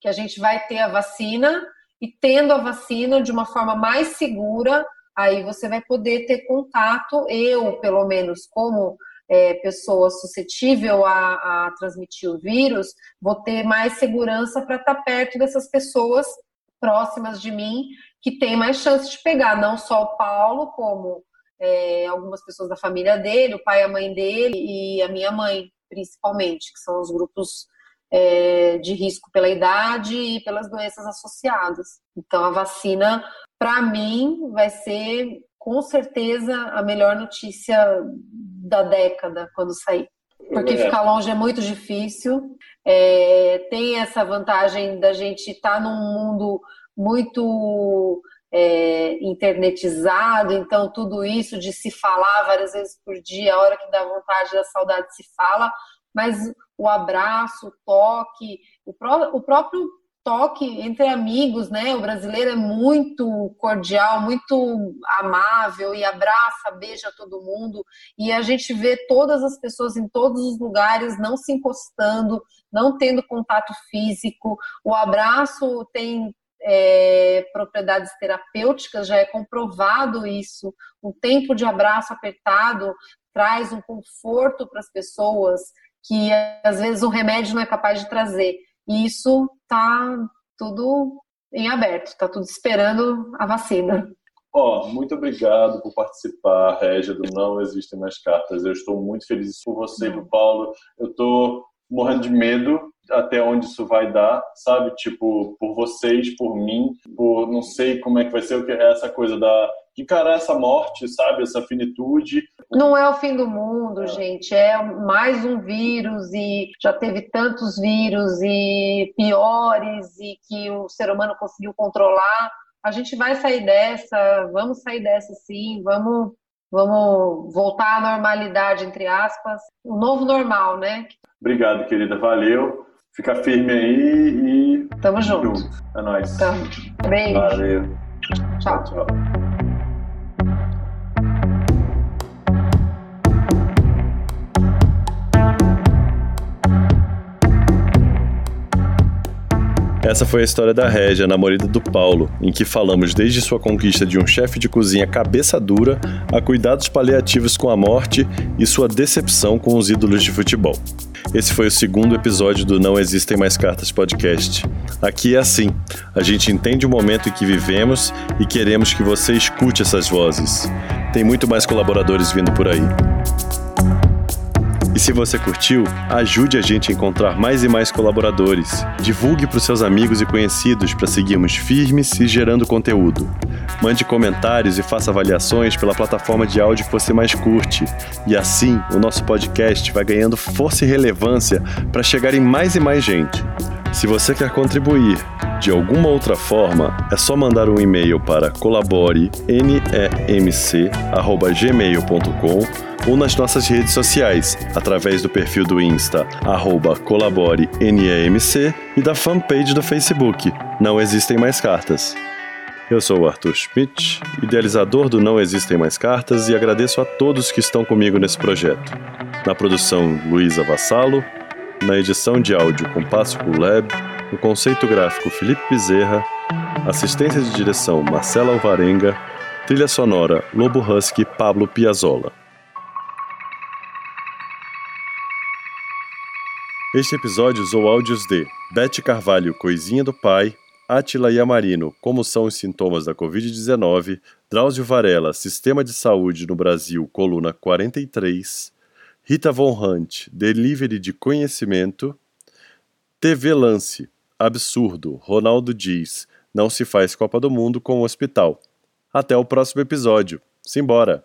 que a gente vai ter a vacina e tendo a vacina de uma forma mais segura, aí você vai poder ter contato. Eu, pelo menos, como é, pessoa suscetível a, a, transmitir o vírus, vou ter mais segurança para estar tá perto dessas pessoas próximas de mim que tem mais chance de pegar, não só o Paulo, como é, algumas pessoas da família dele, o pai e a mãe dele e a minha mãe, principalmente, que são os grupos é, de risco pela idade e pelas doenças associadas. Então, a vacina, para mim, vai ser com certeza a melhor notícia da década quando sair. Porque é. ficar longe é muito difícil. É, tem essa vantagem da gente estar tá num mundo muito é, internetizado, então tudo isso de se falar várias vezes por dia, a hora que dá vontade da saudade se fala, mas o abraço, o toque, o, pró o próprio toque entre amigos, né? O brasileiro é muito cordial, muito amável e abraça, beija todo mundo. E a gente vê todas as pessoas em todos os lugares não se encostando, não tendo contato físico. O abraço tem é, propriedades terapêuticas, já é comprovado isso. Um tempo de abraço apertado traz um conforto para as pessoas que às vezes o remédio não é capaz de trazer. E isso está tudo em aberto, está tudo esperando a vacina. Ó, oh, muito obrigado por participar, Régia, do Não Existem Mais Cartas. Eu estou muito feliz por você e por Paulo. Eu estou morrendo de medo até onde isso vai dar, sabe? Tipo, por vocês, por mim, por não sei como é que vai ser o que é essa coisa da de encarar essa morte, sabe? Essa finitude. Não é o fim do mundo, é. gente. É mais um vírus e já teve tantos vírus e piores e que o ser humano conseguiu controlar. A gente vai sair dessa, vamos sair dessa sim, vamos vamos voltar à normalidade, entre aspas, o novo normal, né? Obrigado, querida, valeu. Fica firme aí e. Tamo junto. junto. É nóis. Tamo. Beijo. Valeu. tchau. tchau. Essa foi a história da Régia, namorada do Paulo, em que falamos desde sua conquista de um chefe de cozinha cabeça dura a cuidados paliativos com a morte e sua decepção com os ídolos de futebol. Esse foi o segundo episódio do Não Existem Mais Cartas podcast. Aqui é assim: a gente entende o momento em que vivemos e queremos que você escute essas vozes. Tem muito mais colaboradores vindo por aí. E se você curtiu, ajude a gente a encontrar mais e mais colaboradores. Divulgue para os seus amigos e conhecidos para seguirmos firmes e gerando conteúdo. Mande comentários e faça avaliações pela plataforma de áudio que você mais curte. E assim, o nosso podcast vai ganhando força e relevância para chegar em mais e mais gente. Se você quer contribuir de alguma outra forma, é só mandar um e-mail para colaborenemc@gmail.com ou nas nossas redes sociais, através do perfil do Insta @colaborenemc e da fanpage do Facebook. Não existem mais cartas. Eu sou o Arthur Schmidt, idealizador do Não Existem Mais Cartas e agradeço a todos que estão comigo nesse projeto. Na produção, Luísa Vassalo, na edição de áudio Compasso Lab, no conceito gráfico Felipe Bezerra, assistência de direção Marcela Alvarenga, trilha sonora Lobo Husky Pablo Piazzolla. Este episódio usou áudios de Bete Carvalho, Coisinha do Pai, Atila Yamarino, Como são os sintomas da Covid-19, Drauzio Varela, Sistema de Saúde no Brasil, coluna 43, Rita Von Hunt, Delivery de Conhecimento. TV Lance, Absurdo, Ronaldo diz, não se faz Copa do Mundo com o hospital. Até o próximo episódio. Simbora!